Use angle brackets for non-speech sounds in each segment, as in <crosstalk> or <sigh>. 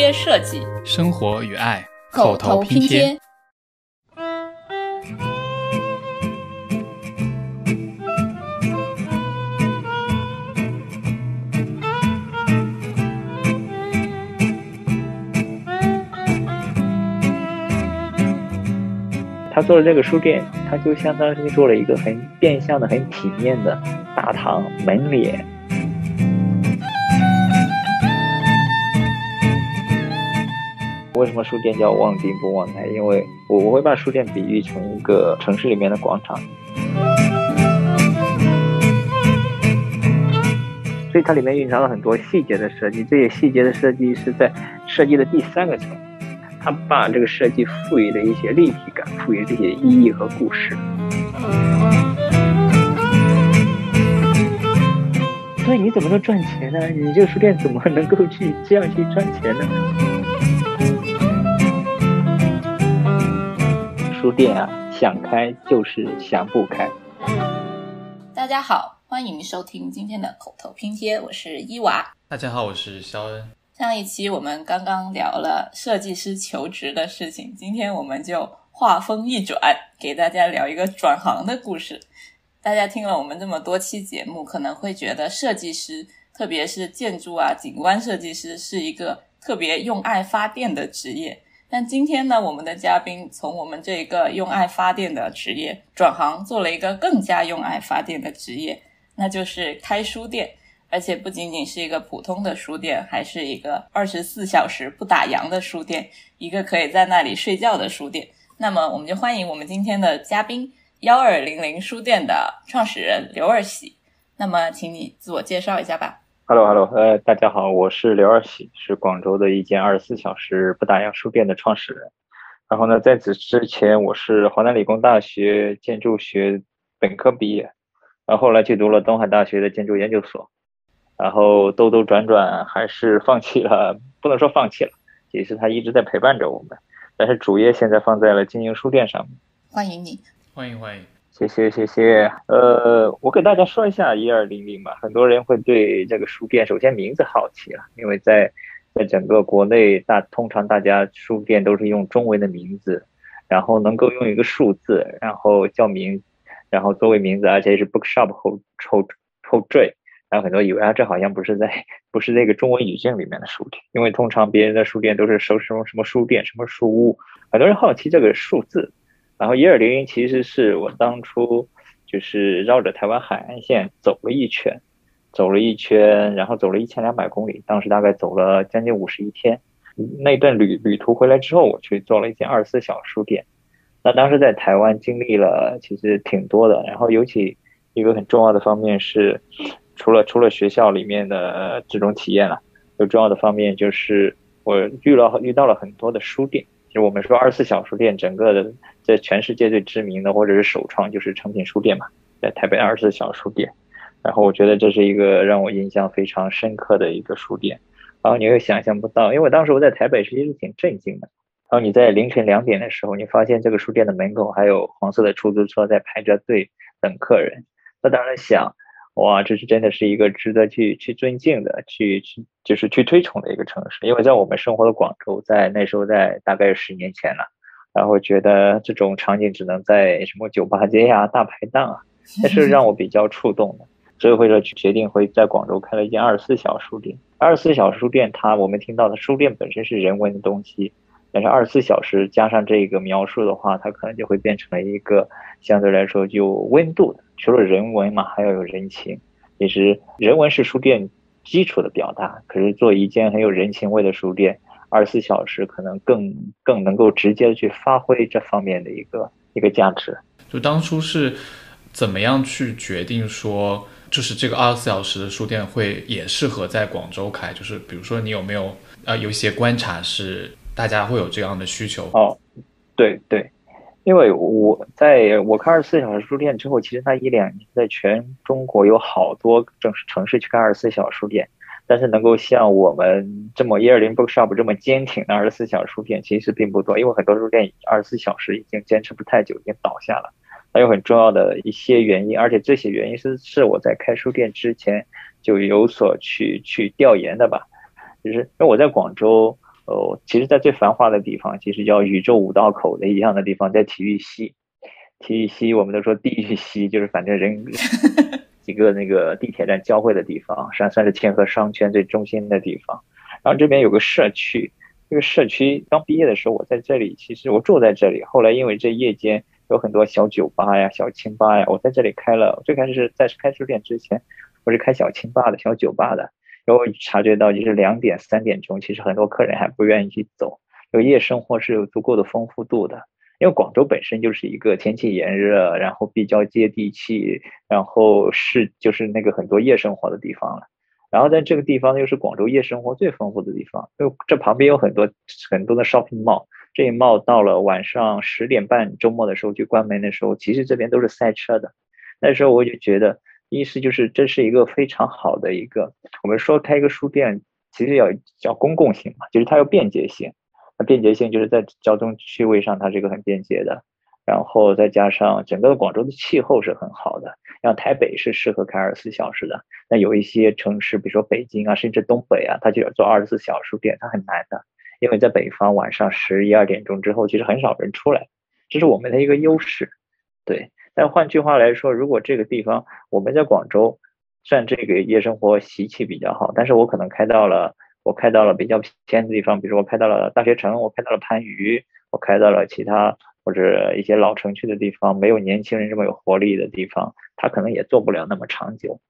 贴设计，生活与爱，口头拼贴。他做了这个书店，他就相当于做了一个很变相的、很体面的大堂门脸。为什么书店叫望京不望台？因为我我会把书店比喻成一个城市里面的广场，所以它里面蕴藏了很多细节的设计。这些细节的设计是在设计的第三个层。它把这个设计赋予了一些立体感，赋予这些意义和故事。所以你怎么能赚钱呢？你这个书店怎么能够去这样去赚钱呢？书店啊，想开就是想不开。大家好，欢迎收听今天的口头拼贴，我是伊娃。大家好，我是肖恩。上一期我们刚刚聊了设计师求职的事情，今天我们就话锋一转，给大家聊一个转行的故事。大家听了我们这么多期节目，可能会觉得设计师，特别是建筑啊、景观设计师，是一个特别用爱发电的职业。但今天呢，我们的嘉宾从我们这一个用爱发电的职业转行，做了一个更加用爱发电的职业，那就是开书店。而且不仅仅是一个普通的书店，还是一个二十四小时不打烊的书店，一个可以在那里睡觉的书店。那么，我们就欢迎我们今天的嘉宾幺二零零书店的创始人刘二喜。那么，请你自我介绍一下吧。Hello，Hello，呃，大家好，我是刘二喜，是广州的一间二十四小时不打烊书店的创始人。然后呢，在此之前，我是华南理工大学建筑学本科毕业，然后后来去读了东海大学的建筑研究所。然后兜兜转转，还是放弃了，不能说放弃了，也是他一直在陪伴着我们，但是主业现在放在了经营书店上面。欢迎你，欢迎欢迎，谢谢谢谢。呃，我给大家说一下一二零零吧，很多人会对这个书店首先名字好奇了，因为在在整个国内大通常大家书店都是用中文的名字，然后能够用一个数字，然后叫名，然后作为名字，而且是 bookshop 后后后缀。然后很多以为啊，这好像不是在不是那个中文语境里面的书店，因为通常别人的书店都是收什么什么书店、什么书屋。很多人好奇这个数字，然后一二零零其实是我当初就是绕着台湾海岸线走了一圈，走了一圈，然后走了一千两百公里，当时大概走了将近五十一天。那段旅旅途回来之后，我去做了一间二十四小时书店。那当时在台湾经历了其实挺多的，然后尤其一个很重要的方面是。除了除了学校里面的这种体验了，有重要的方面就是我遇了遇到了很多的书店，我们说二十四小时店，整个的在全世界最知名的或者是首创就是诚品书店嘛，在台北二十四小书店，然后我觉得这是一个让我印象非常深刻的一个书店，然后你会想象不到，因为当时我在台北其实挺震惊的，然后你在凌晨两点的时候，你发现这个书店的门口还有黄色的出租车在排着队等客人，那当然想。哇，这是真的是一个值得去去尊敬的，去去就是去推崇的一个城市。因为在我们生活的广州，在那时候在大概十年前了，然后觉得这种场景只能在什么酒吧街呀、大排档啊，那是让我比较触动的。所以会说决定会在广州开了一间二十四小时书店。二十四小时书店，它我们听到的书店本身是人文的东西，但是二十四小时加上这个描述的话，它可能就会变成了一个相对来说就温度的。除了人文嘛，还要有人情。其实人文是书店基础的表达，可是做一间很有人情味的书店，二十四小时可能更更能够直接的去发挥这方面的一个一个价值。就当初是怎么样去决定说，就是这个二十四小时的书店会也适合在广州开？就是比如说你有没有呃有一些观察是大家会有这样的需求？哦，对对。因为我在我开二十四小时书店之后，其实它一两年在全中国有好多正式城市去开二十四小时书店，但是能够像我们这么一二零 bookshop 这么坚挺的二十四小时书店其实并不多，因为很多书店二十四小时已经坚持不太久，已经倒下了。还有很重要的一些原因，而且这些原因是是我在开书店之前就有所去去调研的吧，就是因为我在广州。哦，其实，在最繁华的地方，其实叫宇宙五道口的一样的地方，在体育西。体育西，我们都说地狱西，就是反正人 <laughs> 几个那个地铁站交汇的地方，实际上算是天河商圈最中心的地方。然后这边有个社区，这个社区刚毕业的时候，我在这里，其实我住在这里。后来因为这夜间有很多小酒吧呀、小清吧呀，我在这里开了。最开始是在开书店之前，我是开小清吧的小酒吧的。然后察觉到，就是两点、三点钟，其实很多客人还不愿意去走。有夜生活是有足够的丰富度的，因为广州本身就是一个天气炎热，然后比较接地气，然后是就是那个很多夜生活的地方了。然后在这个地方又是广州夜生活最丰富的地方，因为这旁边有很多很多的 shopping mall，这一 mall 到了晚上十点半周末的时候去关门的时候，其实这边都是塞车的。那时候我就觉得。意思就是，这是一个非常好的一个，我们说开一个书店，其实要叫公共性嘛，就是它要便捷性。那便捷性就是在交通区位上，它是一个很便捷的。然后再加上整个广州的气候是很好的，像台北是适合开二十四小时的。那有一些城市，比如说北京啊，甚至东北啊，它就要做二十四小时书店，它很难的，因为在北方晚上十一二点钟之后，其实很少人出来，这是我们的一个优势，对。但换句话来说，如果这个地方我们在广州，算这个夜生活习气比较好，但是我可能开到了，我开到了比较偏的地方，比如说我开到了大学城，我开到了番禺，我开到了其他或者一些老城区的地方，没有年轻人这么有活力的地方，他可能也做不了那么长久。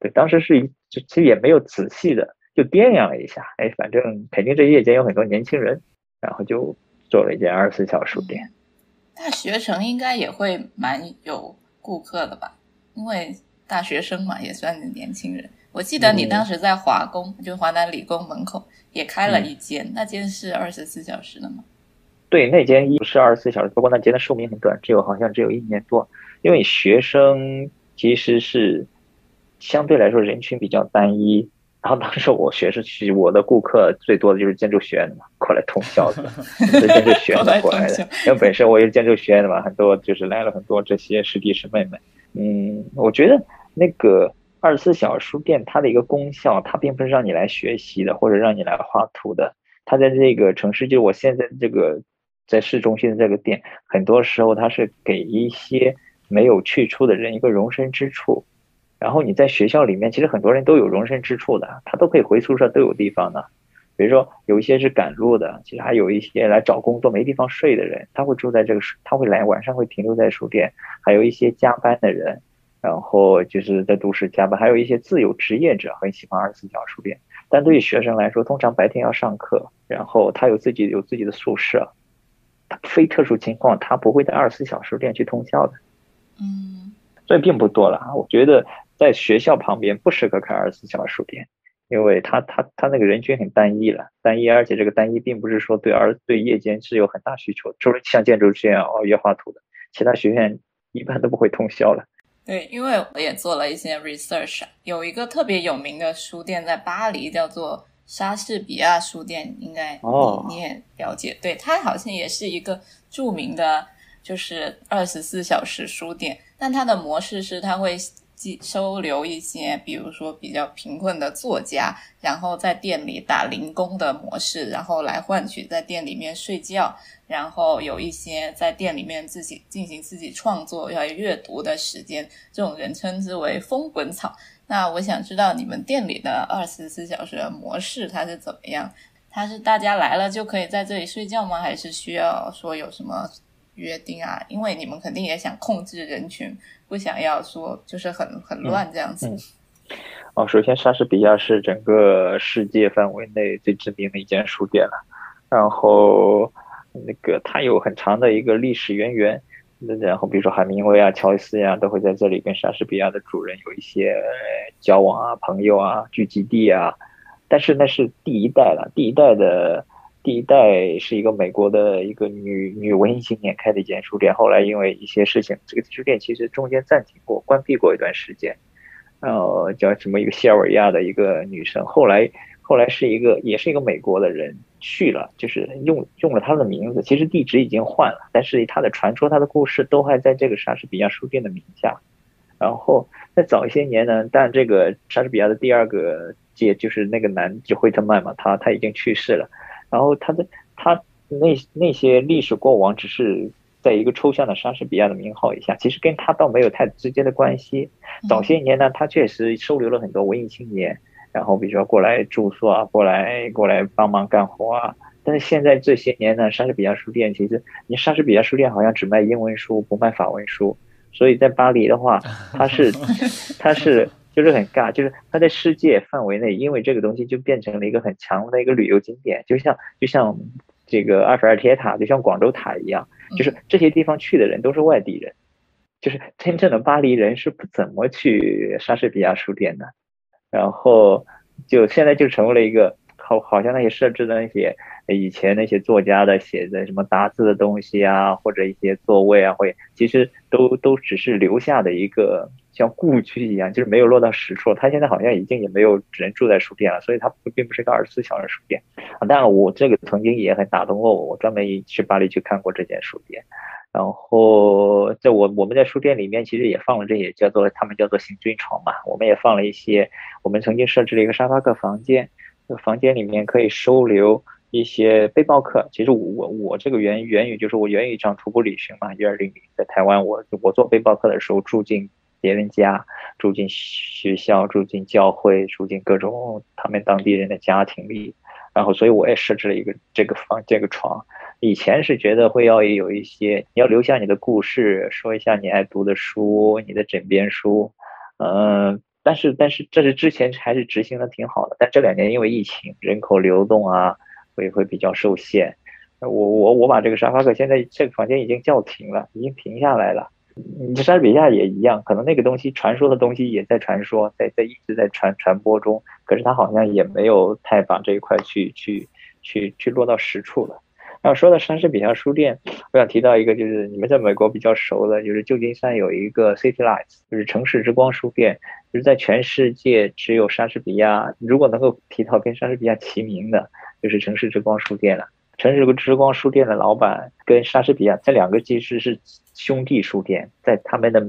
对，当时是一就其实也没有仔细的就掂量了一下，哎，反正肯定这夜间有很多年轻人，然后就做了一间二十四小时书店。大学城应该也会蛮有顾客的吧，因为大学生嘛，也算是年轻人。我记得你当时在华工，就华南理工门口也开了一间，那间是二十四小时的吗？对，那间不是二十四小时，不过那间的寿命很短，只有好像只有一年多。因为学生其实是相对来说人群比较单一。然后当时我学是去，我的顾客最多的就是建筑学院的嘛，过来通宵的，<laughs> 建筑学院 <laughs> 过来的。因为本身我也是建筑学院的嘛，很多就是来了很多这些师弟师妹们。嗯，我觉得那个二十四小时书店它的一个功效，它并不是让你来学习的，或者让你来画图的。它在这个城市，就我现在这个在市中心的这个店，很多时候它是给一些没有去处的人一个容身之处。然后你在学校里面，其实很多人都有容身之处的，他都可以回宿舍，都有地方的。比如说有一些是赶路的，其实还有一些来找工作没地方睡的人，他会住在这个书，他会来晚上会停留在书店。还有一些加班的人，然后就是在都市加班，还有一些自由职业者很喜欢二十四小时书店。但对于学生来说，通常白天要上课，然后他有自己有自己的宿舍，他非特殊情况他不会在二十四小时店去通宵的。嗯，所以并不多了啊，我觉得。在学校旁边不适合开二十四小时书店，因为他他他那个人群很单一了，单一，而且这个单一并不是说对而对夜间是有很大需求，除了像建筑学院熬夜画图的，其他学院一般都不会通宵了。对，因为我也做了一些 research，有一个特别有名的书店在巴黎，叫做莎士比亚书店，应该你你也了解，对，它好像也是一个著名的，就是二十四小时书店，但它的模式是它会。收留一些，比如说比较贫困的作家，然后在店里打零工的模式，然后来换取在店里面睡觉，然后有一些在店里面自己进行自己创作要阅读的时间，这种人称之为“风滚草”。那我想知道你们店里的二十四小时的模式它是怎么样？它是大家来了就可以在这里睡觉吗？还是需要说有什么约定啊？因为你们肯定也想控制人群。不想要说，就是很很乱这样子。哦，首先莎士比亚是整个世界范围内最知名的一间书店了，然后那个它有很长的一个历史渊源，然后比如说海明威啊、乔伊斯呀，都会在这里跟莎士比亚的主人有一些交往啊、朋友啊、聚集地啊。但是那是第一代了，第一代的。第一代是一个美国的一个女女文艺青年开的一间书店，后来因为一些事情，这个书店其实中间暂停过，关闭过一段时间。呃，叫什么一个西尔维亚的一个女生，后来后来是一个也是一个美国的人去了，就是用用了她的名字，其实地址已经换了，但是她的传说、她的故事都还在这个莎士比亚书店的名下。然后在早一些年呢，但这个莎士比亚的第二个届就是那个男就惠特曼嘛，他他已经去世了。然后他的他那那些历史过往只是在一个抽象的莎士比亚的名号以下，其实跟他倒没有太直接的关系。早些年呢，他确实收留了很多文艺青年，然后比如说过来住宿啊，过来过来帮忙干活啊。但是现在这些年呢，莎士比亚书店其实，你莎士比亚书店好像只卖英文书，不卖法文书。所以在巴黎的话，<laughs> 他是他是就是很尬，就是它在世界范围内，因为这个东西就变成了一个很强的一个旅游景点，就像就像这个埃菲尔铁塔，就像广州塔一样，就是这些地方去的人都是外地人，就是真正的巴黎人是不怎么去莎士比亚书店的，然后就现在就成为了一个好，好像那些设置的那些。以前那些作家的写的什么打字的东西啊，或者一些座位啊，会其实都都只是留下的一个像故居一样，就是没有落到实处。他现在好像已经也没有人住在书店了，所以它并不是一个二十四小时书店。啊，当然我这个曾经也很打动过我，我专门去巴黎去看过这间书店。然后在我我们在书店里面其实也放了这些叫做他们叫做行军床嘛，我们也放了一些，我们曾经设置了一个沙发客房间，这房间里面可以收留。一些背包客，其实我我这个源源于就是我源于一场徒步旅行嘛，一二零零在台湾，我我做背包客的时候住进别人家，住进学校，住进教会，住进各种他们当地人的家庭里，然后所以我也设置了一个这个房这个床。以前是觉得会要有一些，你要留下你的故事，说一下你爱读的书，你的枕边书，嗯，但是但是这是之前还是执行的挺好的，但这两年因为疫情，人口流动啊。会会比较受限，我我我把这个沙发客现在这个房间已经叫停了，已经停下来了。你莎士比亚也一样，可能那个东西传说的东西也在传说，在在一直在传传播中，可是他好像也没有太把这一块去去去去落到实处了。然后说到莎士比亚书店，我想提到一个，就是你们在美国比较熟的，就是旧金山有一个 City Lights，就是城市之光书店，就是在全世界只有莎士比亚，如果能够提到跟莎士比亚齐名的。就是城市之光书店了。城市之光书店的老板跟莎士比亚这两个其实是兄弟书店，在他们的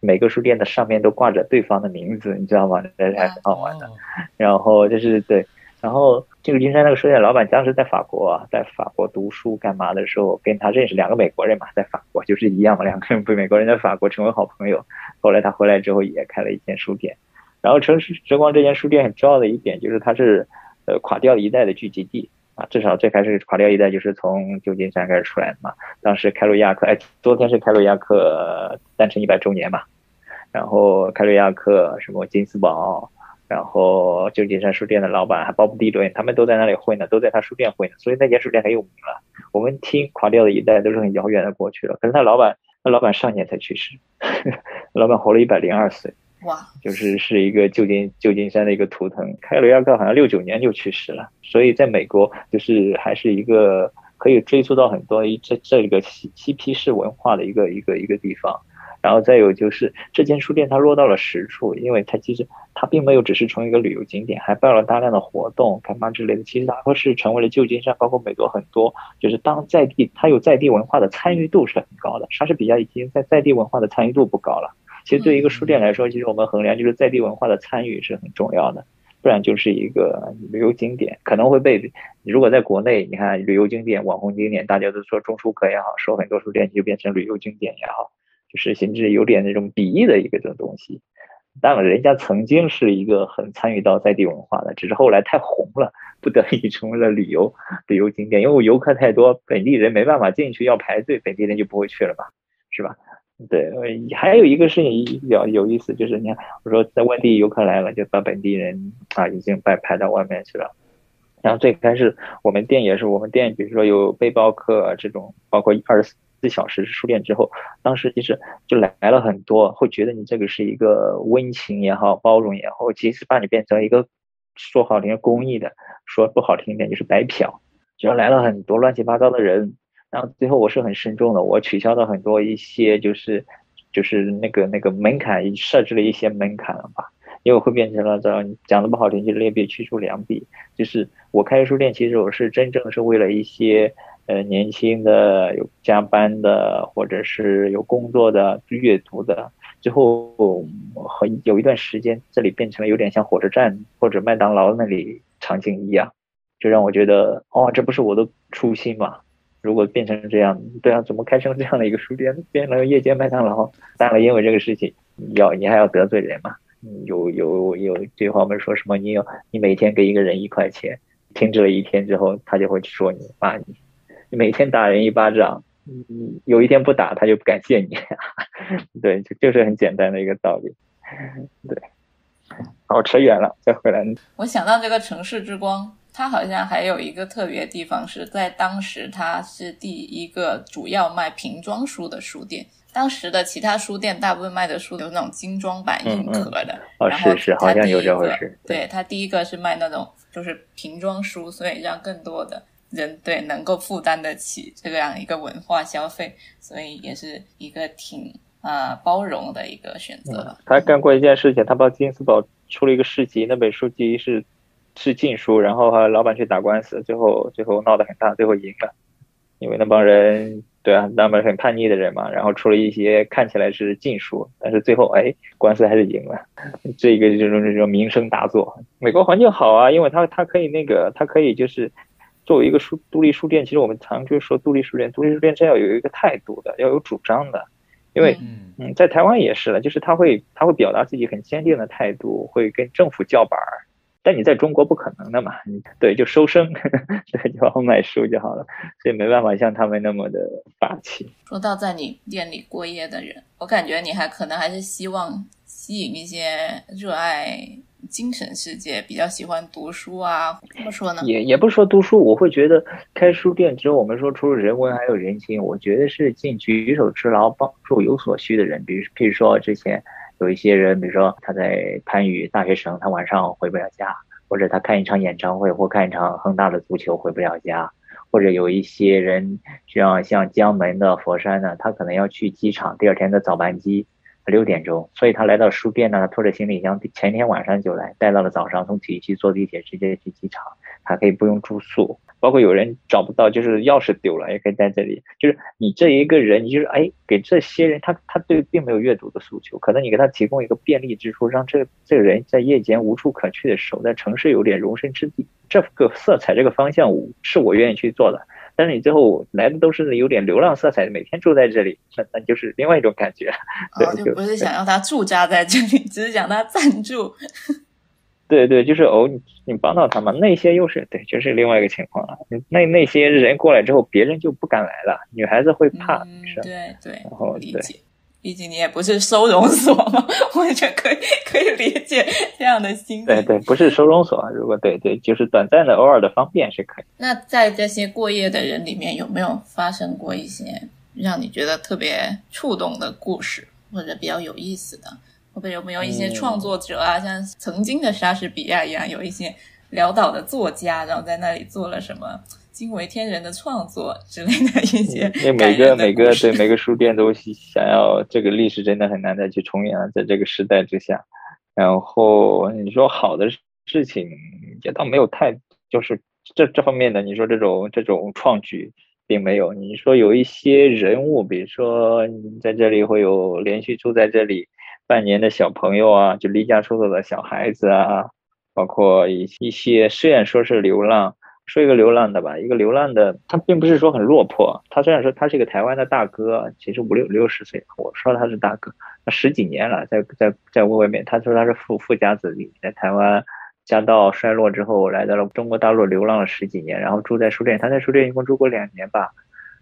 每个书店的上面都挂着对方的名字，你知道吗？这还很好玩的。<laughs> 然后就是对，然后这个金山那个书店老板当时在法国啊，在法国读书干嘛的时候，跟他认识两个美国人嘛，在法国就是一样嘛，两个人被美国人在法国成为好朋友。后来他回来之后也开了一间书店。然后城市之光这间书店很重要的一点就是它是。呃，垮掉一代的聚集地啊，至少最开始垮掉一代就是从旧金山开始出来的嘛。当时凯鲁亚克，哎，昨天是凯鲁亚克诞辰一百周年嘛。然后凯鲁亚克什么金斯堡，然后旧金山书店的老板还鲍勃迪伦，他们都在那里混呢，都在他书店混呢，所以那间书店很有名了。我们听垮掉的一代都是很遥远的过去了，可是他老板，他老板上年才去世，<laughs> 老板活了一百零二岁。哇，就是是一个旧金旧金山的一个图腾。凯鲁亚克好像六九年就去世了，所以在美国就是还是一个可以追溯到很多这这个嬉嬉皮士文化的一个一个一个地方。然后再有就是这间书店它落到了实处，因为它其实它并没有只是从一个旅游景点，还办了大量的活动、干嘛之类的。其实它都是成为了旧金山，包括美国很多，就是当在地它有在地文化的参与度是很高的。莎士比亚已经在在地文化的参与度不高了。其实对一个书店来说，其实我们衡量就是在地文化的参与是很重要的，不然就是一个旅游景点可能会被。如果在国内，你看旅游景点、网红景点，大家都说中书阁也好，说很多书店就变成旅游景点也好，就是甚至有点那种鄙夷的一个这种东西。当然，人家曾经是一个很参与到在地文化的，只是后来太红了，不得已成为了旅游旅游景点，因为游客太多，本地人没办法进去要排队，本地人就不会去了吧，是吧？对，还有一个事情比较有意思，就是你看，我说在外地游客来了，就把本地人啊已经摆排到外面去了。然后最开始我们店也是，我们店比如说有背包客这种，包括二十四小时书店之后，当时其实就来了很多，会觉得你这个是一个温情也好，包容也好，其实把你变成一个说好听的公益的，说不好听一点就是白嫖，就来了很多乱七八糟的人。然后最后我是很慎重的，我取消了很多一些就是就是那个那个门槛，设置了一些门槛了吧，因为会变成了这样讲的不好听，就是劣币驱逐良币。就是我开书店，其实我是真正是为了一些呃年轻的有加班的或者是有工作的阅读的。最后和有一段时间，这里变成了有点像火车站或者麦当劳那里场景一样。就让我觉得，哦，这不是我的初心嘛？如果变成这样，对啊，怎么开成这样的一个书店，变成夜间麦当劳？当然，因为这个事情，要你还要得罪人嘛？有有有句话我们说什么？你有你每天给一个人一块钱，停止了一天之后，他就会说你骂你。你每天打人一巴掌，你有一天不打，他就不感谢你。<laughs> 对，就就是很简单的一个道理。对，好，扯远了，再回来。我想到这个城市之光。它好像还有一个特别地方，是在当时它是第一个主要卖瓶装书的书店。当时的其他书店大部分卖的书都是那种精装版硬壳的，哦，是是，好像有这回事。对，它第一个是卖那种就是瓶装书，所以让更多的人对能够负担得起这样一个文化消费，所以也是一个挺呃包容的一个选择吧。他干过一件事情，他帮金斯堡出了一个市集，那本书籍是。是禁书，然后和老板去打官司，最后最后闹得很大，最后赢了，因为那帮人对啊，那帮很叛逆的人嘛，然后出了一些看起来是禁书，但是最后哎，官司还是赢了，这个这种这种名声大作。美国环境好啊，因为它它可以那个，它可以就是作为一个书独立书店，其实我们常就说独立书店，独立书店是要有一个态度的，要有主张的，因为嗯，在台湾也是了，就是他会他会表达自己很坚定的态度，会跟政府叫板儿。但你在中国不可能的嘛，对，就收生，<laughs> 对，就好卖书就好了，所以没办法像他们那么的霸气。说到在你店里过夜的人，我感觉你还可能还是希望吸引一些热爱精神世界、比较喜欢读书啊，怎么说呢？也也不是说读书，我会觉得开书店只有我们说除了人文还有人情，我觉得是尽举手之劳帮助有所需的人，比如譬如说之前。有一些人，比如说他在番禺，大学城，他晚上回不了家，或者他看一场演唱会或看一场恒大的足球回不了家，或者有一些人，像像江门的佛山的，他可能要去机场，第二天的早班机六点钟，所以他来到书店呢，他拖着行李箱，前天晚上就来，带到了早上，从体育区坐地铁直接去机场，他可以不用住宿。包括有人找不到，就是钥匙丢了，也可以在这里。就是你这一个人，你就是哎，给这些人，他他对并没有阅读的诉求，可能你给他提供一个便利之处，让这这个人在夜间无处可去的时候，在城市有点容身之地。这个色彩，这个方向，是我愿意去做的。但是你最后来的都是有点流浪色彩，每天住在这里，那那就是另外一种感觉。<laughs> 对，就不是想要他驻扎在这里，只是想他暂住。对对，就是哦，你你帮到他嘛？那些又是对，就是另外一个情况了。那那些人过来之后，别人就不敢来了。女孩子会怕，是对对。然后理解，毕竟你也不是收容所嘛，<laughs> 我觉得可以可以理解这样的心。对对，不是收容所。如果对对，就是短暂的、偶尔的方便是可以。那在这些过夜的人里面，有没有发生过一些让你觉得特别触动的故事，或者比较有意思的？有没有一些创作者啊，像曾经的莎士比亚一样，有一些潦倒的作家，然后在那里做了什么惊为天人的创作之类的一些。<laughs> 因为每个每个对每个书店都想要这个历史，真的很难再去重演了，在这个时代之下。然后你说好的事情也倒没有太，就是这这方面的，你说这种这种创举并没有。你说有一些人物，比如说你在这里会有连续住在这里。半年的小朋友啊，就离家出走的小孩子啊，包括一一些虽然说是流浪，说一个流浪的吧，一个流浪的，他并不是说很落魄，他虽然说他是一个台湾的大哥，其实五六六十岁，我说他是大哥，他十几年了，在在在外面，他说他是富富家子弟，在台湾家道衰落之后，来到了中国大陆流浪了十几年，然后住在书店，他在书店一共住过两年吧。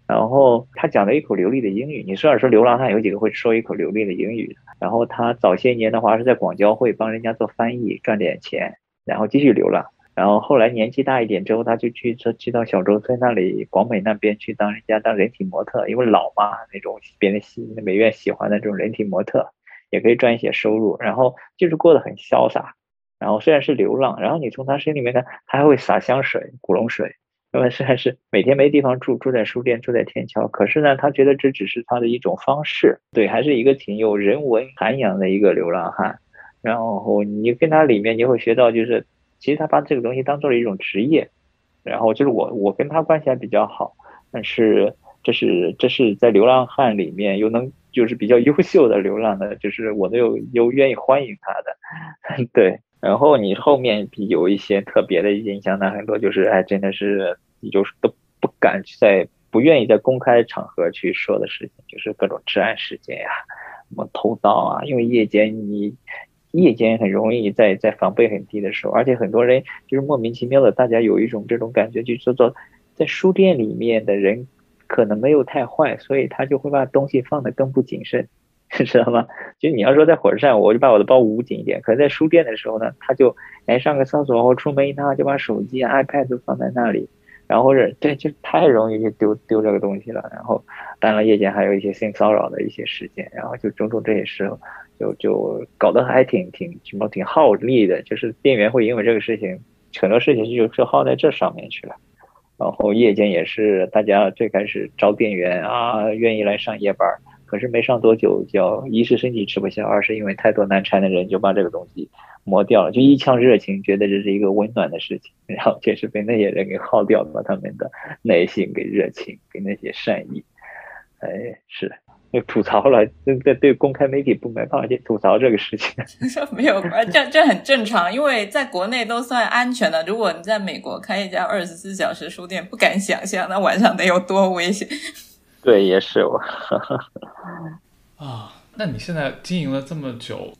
然后他讲了一口流利的英语。你虽然说流浪汉有几个会说一口流利的英语然后他早些年的话是在广交会帮人家做翻译赚点钱，然后继续流浪。然后后来年纪大一点之后，他就去去到小洲村那里广美那边去当人家当人体模特，因为老嘛那种别人喜美院喜欢的这种人体模特，也可以赚一些收入。然后就是过得很潇洒。然后虽然是流浪，然后你从他身里面看，他还会洒香水、古龙水。因为虽然是每天没地方住，住在书店，住在天桥，可是呢，他觉得这只是他的一种方式，对，还是一个挺有人文涵养的一个流浪汉。然后你跟他里面你会学到，就是其实他把这个东西当做了一种职业。然后就是我我跟他关系还比较好，但是这是这是在流浪汉里面又能就是比较优秀的流浪的，就是我都有又愿意欢迎他的，<laughs> 对。然后你后面有一些特别的印象呢，很多就是哎，真的是你就是都不敢在不愿意在公开场合去说的事情，就是各种治安事件呀，什么偷盗啊，因为夜间你夜间很容易在在防备很低的时候，而且很多人就是莫名其妙的，大家有一种这种感觉，就叫做在书店里面的人可能没有太坏，所以他就会把东西放得更不谨慎。<laughs> 知道吗？就你要说在火车站，我就把我的包捂紧一点。可是在书店的时候呢，他就哎上个厕所或出门一趟就把手机、iPad 都放在那里，然后是对就太容易就丢丢这个东西了。然后当然夜间还有一些性骚扰的一些事件，然后就种种这些事，就就搞得还挺挺什么挺耗力的。就是店员会因为这个事情，很多事情就就耗在这上面去了。然后夜间也是大家最开始招店员啊，愿意来上夜班。可是没上多久，就一是身体吃不消，二是因为太多难缠的人就把这个东西磨掉了，就一腔热情，觉得这是一个温暖的事情，然后确实被那些人给耗掉了他们的耐心、给热情、给那些善意。哎，是，就吐槽了，对对，公开媒体不没办法去吐槽这个事情。<laughs> 没有，这这很正常，因为在国内都算安全的。如果你在美国开一家二十四小时书店，不敢想象那晚上得有多危险。对，也是我。<laughs> 啊，那你现在经营了这么久，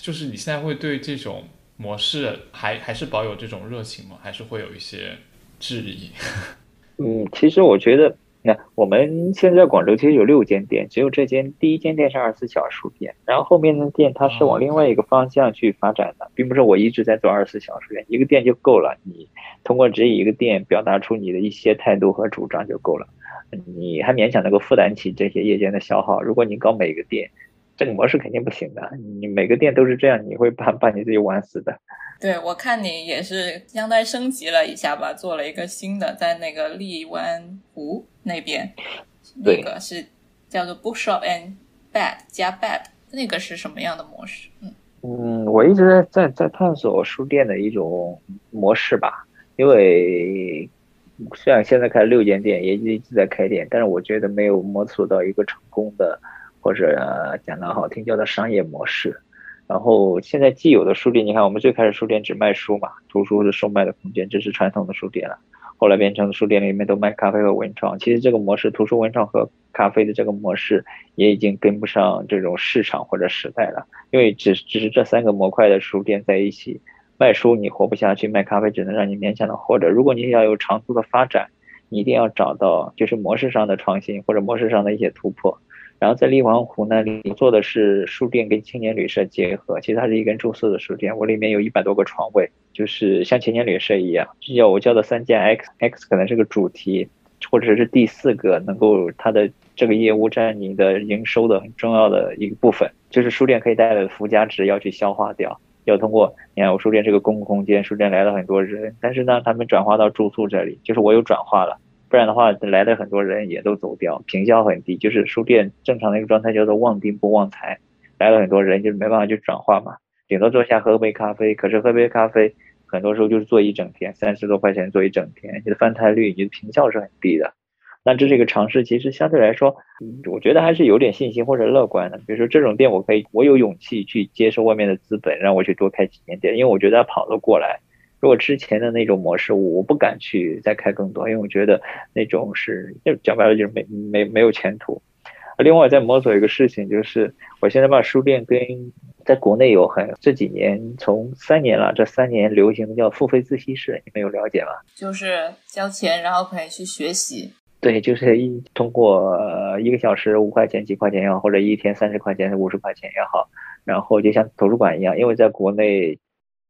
就是你现在会对这种模式还还是保有这种热情吗？还是会有一些质疑？<laughs> 嗯，其实我觉得，那我们现在广州其实有六间店，只有这间第一间店是二十四小时书店，然后后面的店它是往另外一个方向去发展的，并不是我一直在做二十四小时店，一个店就够了，你通过只一个店表达出你的一些态度和主张就够了。你还勉强能够负担起这些夜间的消耗。如果你搞每个店，这个模式肯定不行的。你每个店都是这样，你会把把你自己玩死的。对，我看你也是相当于升级了一下吧，做了一个新的，在那个荔湾湖那边，那个是叫做 Bookshop and Bed 加 Bed，那个是什么样的模式？嗯嗯，我一直在在在探索书店的一种模式吧，因为。虽然现在开了六间店，也一直在开店，但是我觉得没有摸索到一个成功的，或者讲的好听叫做商业模式。然后现在既有的书店，你看我们最开始书店只卖书嘛，图书是售卖的空间，这是传统的书店了。后来变成书店里面都卖咖啡和文创，其实这个模式，图书、文创和咖啡的这个模式也已经跟不上这种市场或者时代了，因为只只是这三个模块的书店在一起。卖书你活不下去，卖咖啡只能让你勉强的活着。如果你要有长足的发展，你一定要找到就是模式上的创新或者模式上的一些突破。然后在荔湾湖那里做的是书店跟青年旅社结合，其实它是一根住宿的书店，我里面有一百多个床位，就是像青年旅社一样，就叫我叫的三件 X X 可能是个主题，或者是第四个能够它的这个业务占你的营收的很重要的一个部分，就是书店可以带来的附加值要去消化掉。要通过，你看我书店是个公共空间，书店来了很多人，但是呢，他们转化到住宿这里，就是我有转化了，不然的话来的很多人也都走掉，平效很低，就是书店正常的一个状态叫做旺丁不旺财，来了很多人就是没办法去转化嘛，顶多坐下喝杯咖啡，可是喝杯咖啡很多时候就是坐一整天，三十多块钱坐一整天，你的翻台率，你的平效是很低的。那这是一个尝试，其实相对来说，我觉得还是有点信心或者乐观的。比如说这种店，我可以，我有勇气去接受外面的资本，让我去多开几年店，因为我觉得跑得过来。如果之前的那种模式，我不敢去再开更多，因为我觉得那种是，就讲白了就是没没没有前途。另外在摸索一个事情，就是我现在把书店跟在国内有很这几年从三年了，这三年流行叫付费自习室，你们有了解吗？就是交钱然后可以去学习。对，就是一通过一个小时五块钱、几块钱也好，或者一天三十块钱、五十块钱也好，然后就像图书馆一样，因为在国内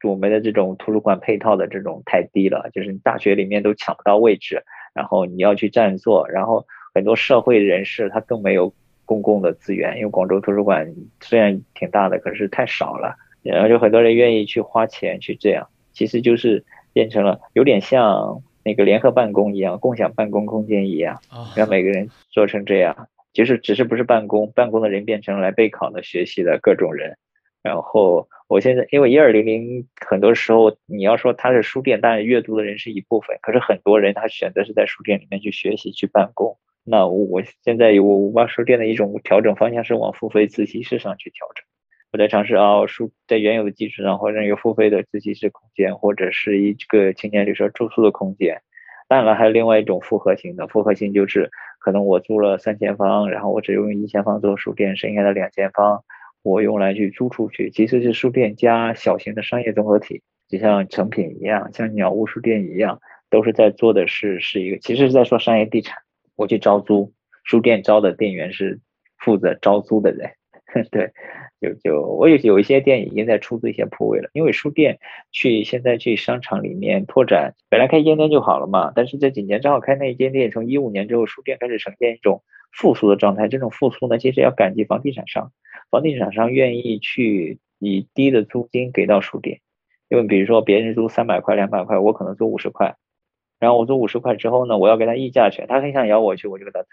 我们的这种图书馆配套的这种太低了，就是大学里面都抢不到位置，然后你要去占座，然后很多社会人士他更没有公共的资源，因为广州图书馆虽然挺大的，可是太少了，然后就很多人愿意去花钱去这样，其实就是变成了有点像。那个联合办公一样，共享办公空间一样，让每个人做成这样，就是只是不是办公，办公的人变成来备考的、学习的各种人。然后我现在因为一二零零，很多时候你要说它是书店，当然阅读的人是一部分，可是很多人他选择是在书店里面去学习、去办公。那我现在有我把书店的一种调整方向是往付费自习室上去调整。我在尝试啊，书在原有的基础上或者有付费的自习室空间，或者是一个青年旅社住宿的空间。当然了，还有另外一种复合型的，复合型就是可能我租了三间房，然后我只用一间房做书店，剩下的两间房我用来去租出去，其实是书店加小型的商业综合体，就像成品一样，像鸟屋书店一样，都是在做的是是一个，其实是在说商业地产。我去招租，书店招的店员是负责招租的人，<laughs> 对。就就我有有一些店已经在出租一些铺位了，因为书店去现在去商场里面拓展，本来开一间店就好了嘛，但是这几年正好开那一间店，从一五年之后，书店开始呈现一种复苏的状态。这种复苏呢，其实要感激房地产商，房地产商愿意去以低的租金给到书店，因为比如说别人租三百块、两百块，我可能租五十块。然后我租五十块之后呢，我要给他议价权，他很想咬我去，我就跟他谈。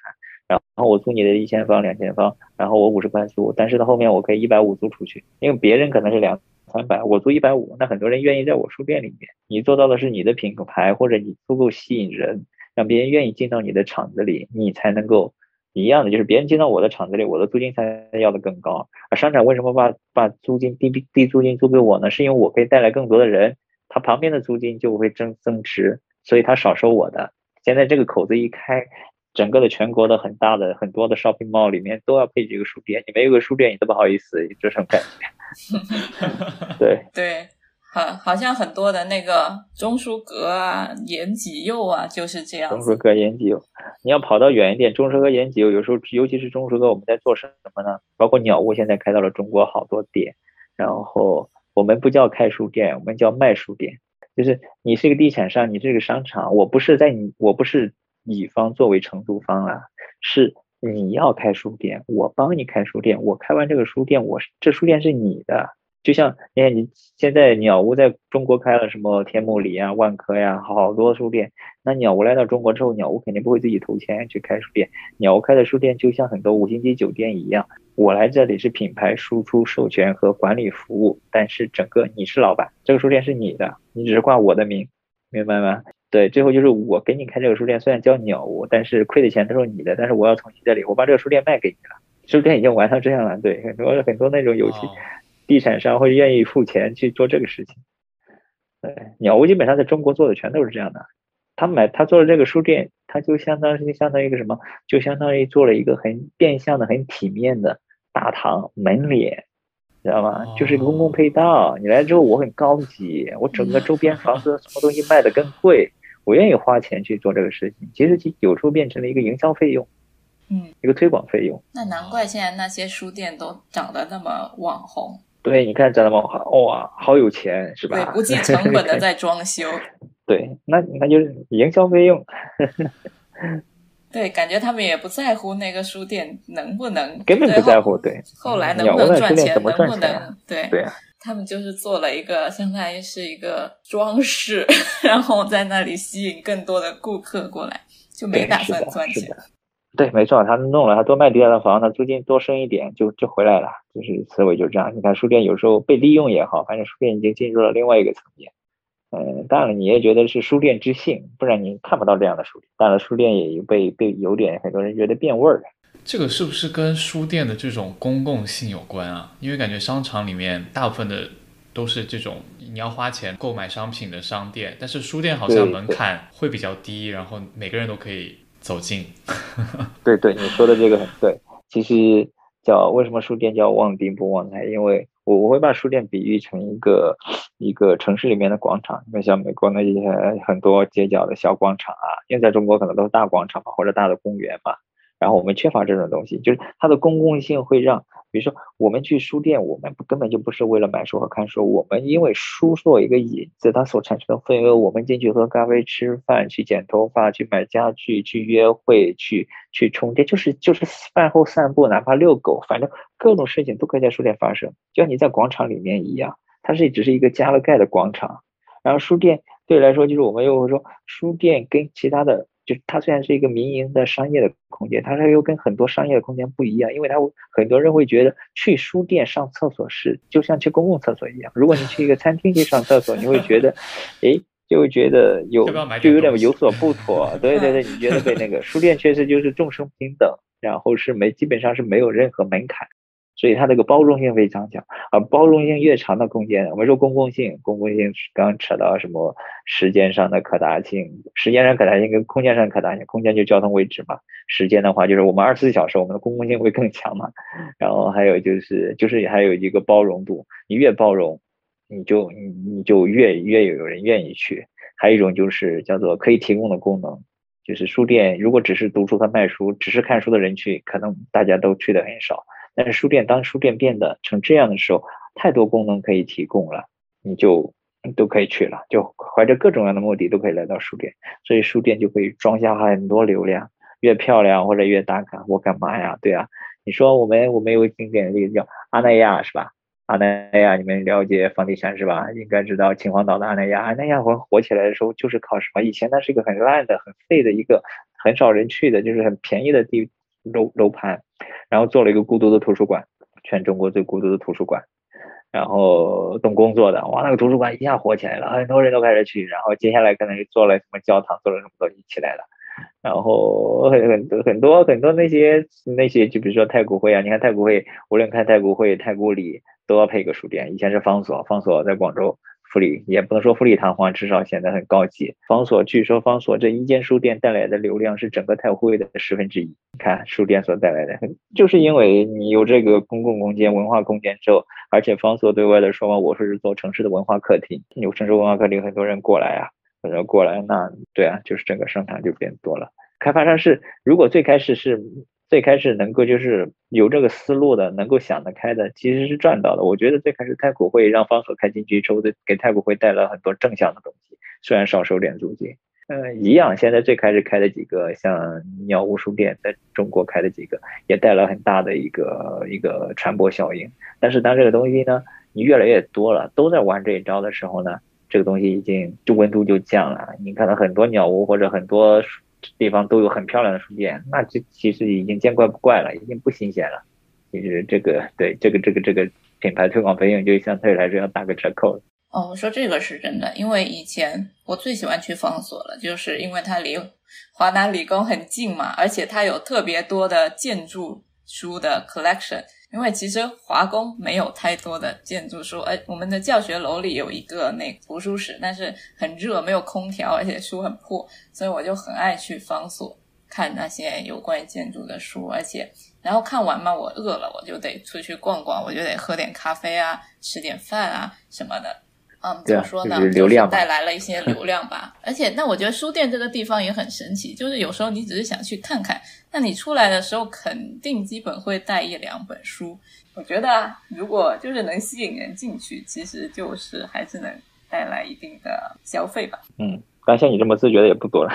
然后我租你的一千方、两千方，然后我五十块租，但是到后面我可以一百五租出去，因为别人可能是两三百，我租一百五，那很多人愿意在我书店里面。你做到的是你的品牌，或者你足够吸引人，让别人愿意进到你的厂子里，你才能够一样的，就是别人进到我的厂子里，我的租金才要的更高。而商场为什么把把租金低低租金租给我呢？是因为我可以带来更多的人，他旁边的租金就会增增值。所以他少收我的。现在这个口子一开，整个的全国的很大的很多的 shopping mall 里面都要配置一个书店。你没有个书店，你都不好意思这种感觉。<laughs> 对 <laughs> 对，好，好像很多的那个中书阁啊、延吉佑啊，就是这样。中书阁、延吉佑，你要跑到远一点，中书阁、延吉佑，有时候尤其是中书阁，我们在做什么呢？包括鸟屋现在开到了中国好多店，然后我们不叫开书店，我们叫卖书店。就是你是一个地产商，你这个商场，我不是在你，我不是乙方作为承租方啊，是你要开书店，我帮你开书店，我开完这个书店，我这书店是你的。就像你看，你现在鸟屋在中国开了什么天目里啊、万科呀，好多书店。那鸟屋来到中国之后，鸟屋肯定不会自己投钱去开书店。鸟屋开的书店就像很多五星级酒店一样，我来这里是品牌输出、授权和管理服务，但是整个你是老板，这个书店是你的，你只是挂我的名，明白吗？对，最后就是我给你开这个书店，虽然叫鸟屋，但是亏的钱都是你的，但是我要从你这里，我把这个书店卖给你了。书店已经玩成这样了，对，很多很多那种游戏。地产商会愿意付钱去做这个事情。对，鸟屋基本上在中国做的全都是这样的。他买他做了这个书店，他就相当于相当于一个什么？就相当于做了一个很变相的、很体面的大堂门脸，知道吗？就是一个公共配套。你来之后，我很高级，我整个周边房子什么东西卖的更贵，我愿意花钱去做这个事情。其实有时候变成了一个营销费用，嗯，一个推广费用。那难怪现在那些书店都长得那么网红。对，你看，那么好哇，好有钱是吧？对，不计成本的在装修。<laughs> 对，那那就是营销费用。<laughs> 对，感觉他们也不在乎那个书店能不能，根本不在乎。对，后来能不能赚钱，能不能？对对啊，他们就是做了一个相当于是一个装饰，<laughs> 然后在那里吸引更多的顾客过来，就没打算赚钱。对，没错，他弄了，他多卖第二套房，他租金多升一点，就就回来了，就是思维就这样。你看书店有时候被利用也好，反正书店已经进入了另外一个层面。嗯，当然了你也觉得是书店之幸，不然你看不到这样的书店。当然书店也被被有点很多人觉得变味儿了。这个是不是跟书店的这种公共性有关啊？因为感觉商场里面大部分的都是这种你要花钱购买商品的商店，但是书店好像门槛会比较低，然后每个人都可以。走进，<laughs> 对对，你说的这个很对。其实叫为什么书店叫旺丁不旺财？因为我我会把书店比喻成一个 <sniffs> 一个城市里面的广场，因为像美国那些很多街角的小广场啊，因为在中国可能都是大广场嘛，或者大的公园嘛。然后我们缺乏这种东西，就是它的公共性会让。比如说，我们去书店，我们根本就不是为了买书和看书，我们因为书作为一个引子，它所产生的氛围，我们进去喝咖啡、吃饭、去剪头发、去买家具、去约会、去去充电，就是就是饭后散步，哪怕遛狗，反正各种事情都可以在书店发生，就像你在广场里面一样，它是只是一个加了盖的广场。然后书店对来说，就是我们又会说，书店跟其他的。就它虽然是一个民营的商业的空间，它是又跟很多商业的空间不一样，因为它很多人会觉得去书店上厕所是就像去公共厕所一样。如果你去一个餐厅去上厕所，你会觉得，哎，就会觉得有就有点有所不妥。对对对，你觉得被那个书店确实就是众生平等，然后是没基本上是没有任何门槛，所以它这个包容性非常强。而包容性越长的空间，我们说公共性，公共性刚扯到什么时间上的可达性，时间上可达性跟空间上可达性，空间就交通位置嘛，时间的话就是我们二十四小时，我们的公共性会更强嘛。然后还有就是就是还有一个包容度，你越包容，你就你你就越越有人愿意去。还有一种就是叫做可以提供的功能。就是书店，如果只是读书和卖书，只是看书的人去，可能大家都去的很少。但是书店，当书店变得成这样的时候，太多功能可以提供了，你就都可以去了，就怀着各种各样的目的都可以来到书店。所以书店就可以装下很多流量，越漂亮或者越打卡，我干嘛呀？对啊，你说我们我们有个经典的例子叫阿那亚，是吧？阿那亚，你们了解房地产是吧？应该知道秦皇岛的阿那亚。阿那亚火火起来的时候，就是靠什么？以前那是一个很烂的、很废的一个很少人去的，就是很便宜的地楼楼盘，然后做了一个孤独的图书馆，全中国最孤独的图书馆，然后动工作的，哇，那个图书馆一下火起来了，很多人都开始去。然后接下来可能就做了什么教堂，做了什么东西起来了。然后很很多很多很多那些那些，就比如说太古汇啊，你看太古汇，无论看太古汇、太古里。都要配一个书店。以前是方所，方所在广州，富丽也不能说富丽堂皇，至少显得很高级。方所据说方所这一间书店带来的流量是整个太湖汇的十分之一。看书店所带来的，就是因为你有这个公共空间、文化空间之后，而且方所对外的说嘛，我是做城市的文化客厅，有城市文化客厅，很多人过来啊，很多人过来，那对啊，就是整个商场就变多了。开发商是如果最开始是。最开始能够就是有这个思路的，能够想得开的，其实是赚到的。我觉得最开始太古汇让方所开进去之后，给太古汇带来很多正向的东西，虽然少收点租金。嗯，一样，现在最开始开的几个像鸟屋书店，在中国开的几个，也带来很大的一个一个传播效应。但是当这个东西呢，你越来越多了，都在玩这一招的时候呢，这个东西已经就温度就降了。你看到很多鸟屋或者很多。地方都有很漂亮的书店，那这其实已经见怪不怪了，已经不新鲜了。其实这个对这个这个这个品牌推广费用就相对来说要打个折扣。哦，我说这个是真的，因为以前我最喜欢去方所了，就是因为它离华南理工很近嘛，而且它有特别多的建筑书的 collection。因为其实华工没有太多的建筑书，哎，我们的教学楼里有一个那图书室，但是很热，没有空调，而且书很破，所以我就很爱去方所看那些有关于建筑的书，而且然后看完嘛，我饿了，我就得出去逛逛，我就得喝点咖啡啊，吃点饭啊什么的。嗯，怎么说呢？流量带来了一些流量吧。而且，那我觉得书店这个地方也很神奇，就是有时候你只是想去看看，那你出来的时候肯定基本会带一两本书。我觉得，如果就是能吸引人进去，其实就是还是能带来一定的消费吧。嗯，但像你这么自觉的也不多了，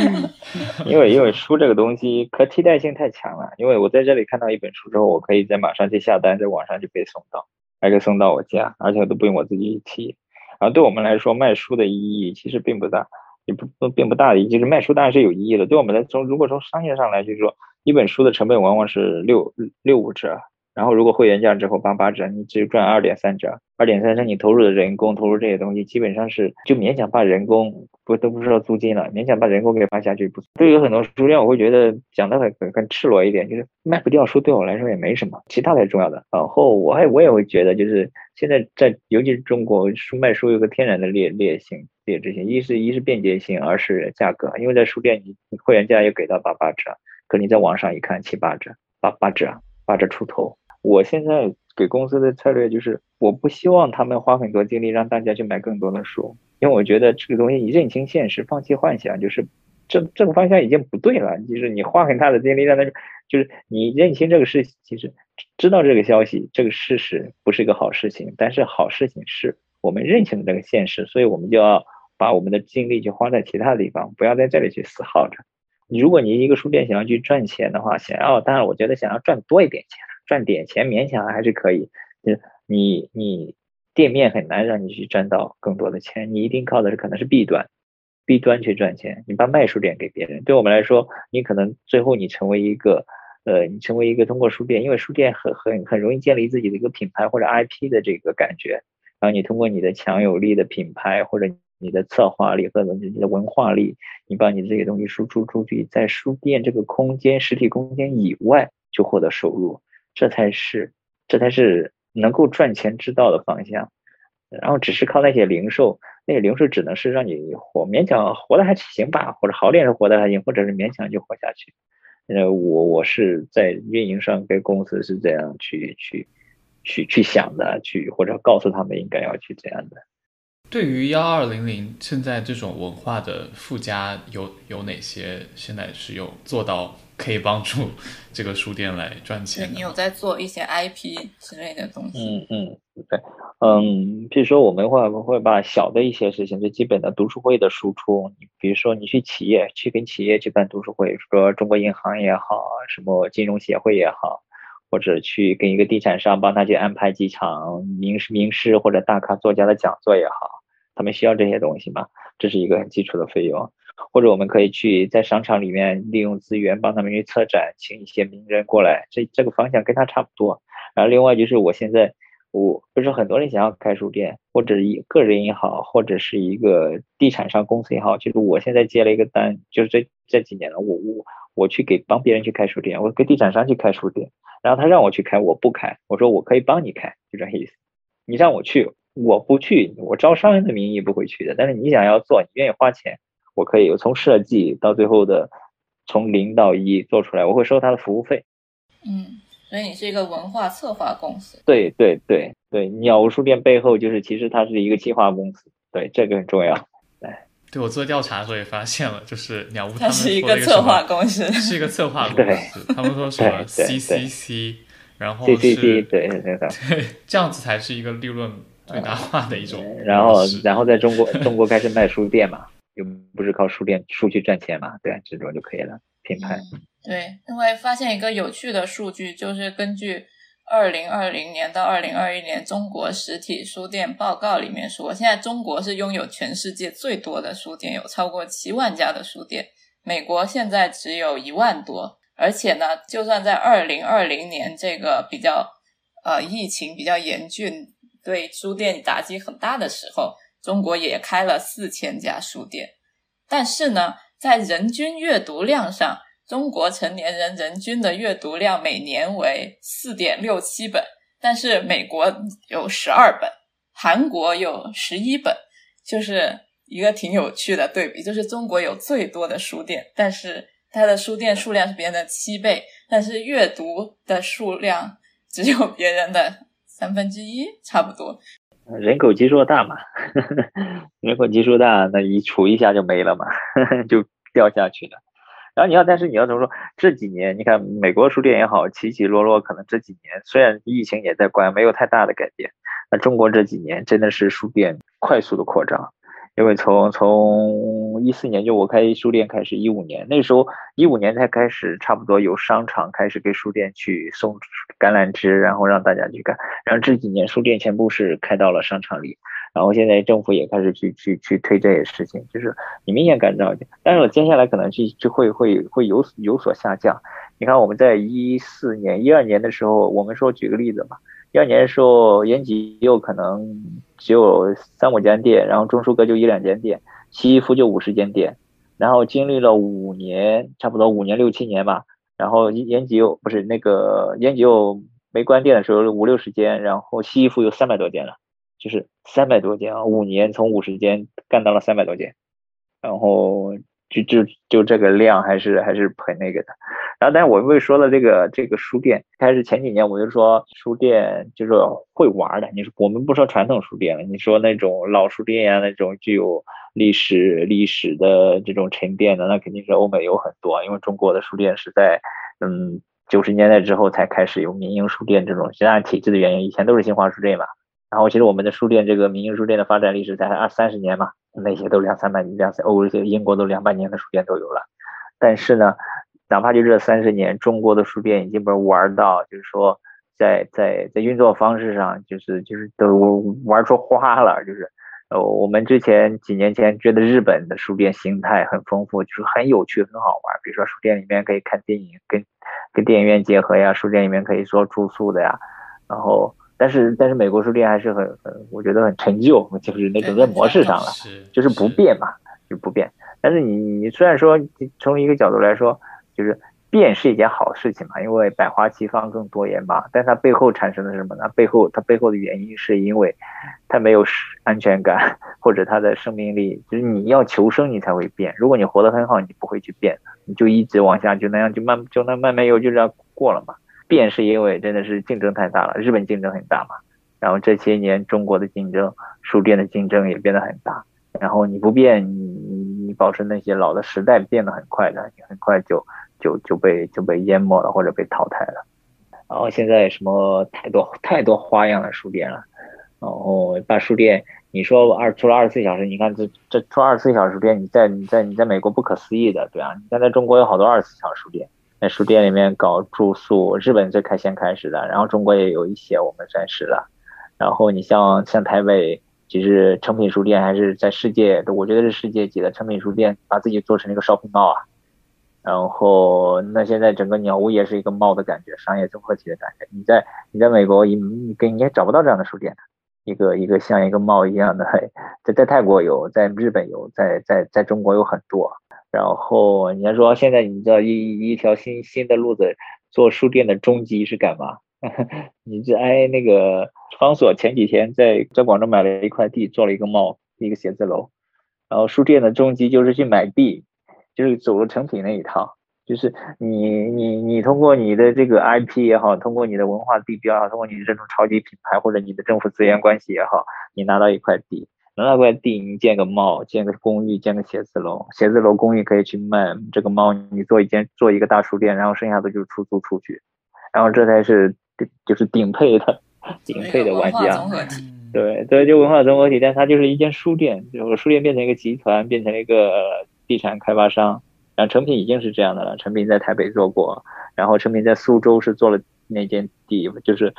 <laughs> 因为因为书这个东西可替代性太强了。因为我在这里看到一本书之后，我可以在马上去下单，在网上就被送到。还可以送到我家，而且都不用我自己提。然后对我们来说，卖书的意义其实并不大，也不并不大的意义。就是卖书当然是有意义的。对我们来说，如果从商业上来，去说一本书的成本往往是六六五折。然后，如果会员价之后八八折，你只赚二点三折。二点三折，你投入的人工、投入这些东西，基本上是就勉强把人工不都不知道租金了，勉强把人工给发下去。不，对于很多书店，我会觉得讲的很很赤裸一点，就是卖不掉书对我来说也没什么，其他才重要的。然后我还我也会觉得，就是现在在尤其是中国书卖书有个天然的劣劣性劣质性，一是一是便捷性，二是价格。因为在书店你你会员价也给到八八折，可你在网上一看七八折，八八折八折出头。我现在给公司的策略就是，我不希望他们花很多精力让大家去买更多的书，因为我觉得这个东西，你认清现实，放弃幻想，就是这这个方向已经不对了。就是你花很大的精力让他，就是你认清这个事，其实知道这个消息，这个事实不是一个好事情，但是好事情是我们认清了这个现实，所以我们就要把我们的精力去花在其他地方，不要在这里去死耗着。如果你一个书店想要去赚钱的话，想要，当然我觉得想要赚多一点钱。赚点钱勉强还是可以，就是你你店面很难让你去赚到更多的钱，你一定靠的是可能是 B 端，B 端去赚钱。你把卖书店给别人，对我们来说，你可能最后你成为一个，呃，你成为一个通过书店，因为书店很很很容易建立自己的一个品牌或者 IP 的这个感觉，然后你通过你的强有力的品牌或者你的策划力或者你的文化力，你把你这些东西输出出去，在书店这个空间实体空间以外就获得收入。这才是这才是能够赚钱之道的方向。然后只是靠那些零售，那些零售只能是让你活勉强活得还行吧，或者好点是活得还行，或者是勉强就活下去。呃，我我是在运营上跟公司是这样去去去去想的，去或者告诉他们应该要去这样的。对于幺二零零现在这种文化的附加有有哪些？现在是有做到可以帮助这个书店来赚钱？你有在做一些 IP 之类的东西？嗯嗯，对，嗯，比如说我们会会把小的一些事情，最基本的读书会的输出，比如说你去企业去跟企业去办读书会，说中国银行也好，什么金融协会也好，或者去跟一个地产商帮他去安排几场名师名师或者大咖作家的讲座也好。他们需要这些东西吗？这是一个很基础的费用，或者我们可以去在商场里面利用资源帮他们去策展，请一些名人过来，这这个方向跟他差不多。然后另外就是我现在，我不是很多人想要开书店，或者一个人也好，或者是一个地产商公司也好，就是我现在接了一个单，就是这这几年了，我我我去给帮别人去开书店，我给地产商去开书店，然后他让我去开，我不开，我说我可以帮你开，就这意思，你让我去。我不去，我招商人的名义不会去的。但是你想要做，你愿意花钱，我可以从设计到最后的从零到一做出来，我会收他的服务费。嗯，所以你是一个文化策划公司。对对对对，鸟屋书店背后就是其实它是一个计划公司。对，这个很重要。对，对我做调查的时候也发现了，就是鸟屋它是一个策划公司，是一个策划 <laughs> 公司。他们说 <laughs> 什么 CCC，然后是 CCC，对对对，这样子才是一个利润。最大化的一种，然后，然后在中国，中国开始卖书店嘛，又不是靠书店书去赚钱嘛，对，这种就可以了。品牌，对，因为发现一个有趣的数据，就是根据二零二零年到二零二一年中国实体书店报告里面说，现在中国是拥有全世界最多的书店，有超过七万家的书店，美国现在只有一万多，而且呢，就算在二零二零年这个比较呃疫情比较严峻。对书店打击很大的时候，中国也开了四千家书店。但是呢，在人均阅读量上，中国成年人人均的阅读量每年为四点六七本，但是美国有十二本，韩国有十一本，就是一个挺有趣的对比。就是中国有最多的书店，但是它的书店数量是别人的七倍，但是阅读的数量只有别人的。三分之一差不多，人口基数大嘛，<laughs> 人口基数大，那一除一下就没了嘛，<laughs> 就掉下去了。然后你要，但是你要怎么说？这几年你看，美国书店也好，起起落落，可能这几年虽然疫情也在关，没有太大的改变。那中国这几年真的是书店快速的扩张。因为从从一四年就我开书店开始，一五年那时候一五年才开始，差不多有商场开始给书店去送橄榄枝，然后让大家去干。然后这几年书店全部是开到了商场里，然后现在政府也开始去去去推这些事情，就是你明显感到，但是我接下来可能去就会会会有有所下降。你看我们在一四年、一二年的时候，我们说举个例子吧。第二年的时候，延吉又可能只有三五间店，然后中书阁就一两间店，西衣服就五十间店，然后经历了五年，差不多五年六七年吧，然后延吉又不是那个延吉又没关店的时候五六十间，然后西衣服有三百多间了，就是三百多间啊，五年从五十间干到了三百多间，然后。就就就这个量还是还是很那个的，然后但是我们说了这个这个书店，开始前几年我就说书店就是会玩的，你说我们不说传统书店了，你说那种老书店呀，那种具有历史历史的这种沉淀的，那肯定是欧美有很多，因为中国的书店是在嗯九十年代之后才开始有民营书店这种，当然体制的原因，以前都是新华书店嘛。然后其实我们的书店这个民营书店的发展历史才二三十年嘛。那些都两三百两三欧这英国都两百年的书店都有了，但是呢，哪怕就这三十年，中国的书店已经被玩到，就是说在在在运作方式上，就是就是都玩出花了。就是呃，我们之前几年前觉得日本的书店形态很丰富，就是很有趣很好玩。比如说书店里面可以看电影，跟跟电影院结合呀，书店里面可以做住宿的呀，然后。但是但是美国书店还是很很，我觉得很陈旧，<laughs> 就是那种在模式上了，就是不变嘛，就不变。但是你你虽然说从一个角度来说，就是变是一件好事情嘛，因为百花齐放更多元嘛。但它背后产生的是什么呢？背后它背后的原因是因为它没有安全感，或者它的生命力，就是你要求生你才会变。如果你活得很好，你不会去变，你就一直往下，就那样就慢就那慢慢悠就这样过了嘛。变是因为真的是竞争太大了，日本竞争很大嘛。然后这些年中国的竞争，书店的竞争也变得很大。然后你不变，你你你保持那些老的时代变得很快的，你很快就。就就被就被淹没了或者被淘汰了，然后现在什么太多太多花样的书店了，然后把书店你说二除了二十四小时，你看这这除了二十四小时店，你在你在你在美国不可思议的，对啊，你看在中国有好多二十四小时书店，在书店里面搞住宿，日本最开先开始的，然后中国也有一些我们暂时的，然后你像像台北，其实成品书店还是在世界，我觉得是世界级的成品书店，把自己做成一个 shopping mall 啊。然后，那现在整个鸟屋也是一个猫的感觉，商业综合体的感觉。你在你在美国，你你跟你也找不到这样的书店，一个一个像一个猫一样的，<laughs> 在在泰国有，在日本有，在在在中国有很多。然后你要说现在你知道一一条新新的路子，做书店的终极是干嘛？<laughs> 你这哎那个方所前几天在在广州买了一块地，做了一个帽，一个写字楼。然后书店的终极就是去买地。就是走了成品那一套，就是你你你通过你的这个 IP 也好，通过你的文化地标也好，通过你这种超级品牌或者你的政府资源关系也好，你拿到一块地，拿到一块地，你建个猫，建个公寓，建个写字楼，写字楼公寓可以去卖这个猫，你做一间做一个大书店，然后剩下的就是出租出去，然后这才是就是顶配的顶配的玩家，对对，就文化综合体，但它就是一间书店，就书店变成一个集团，变成了一个。地产开发商，然后成品已经是这样的了。成品在台北做过，然后成品在苏州是做了那间地，就是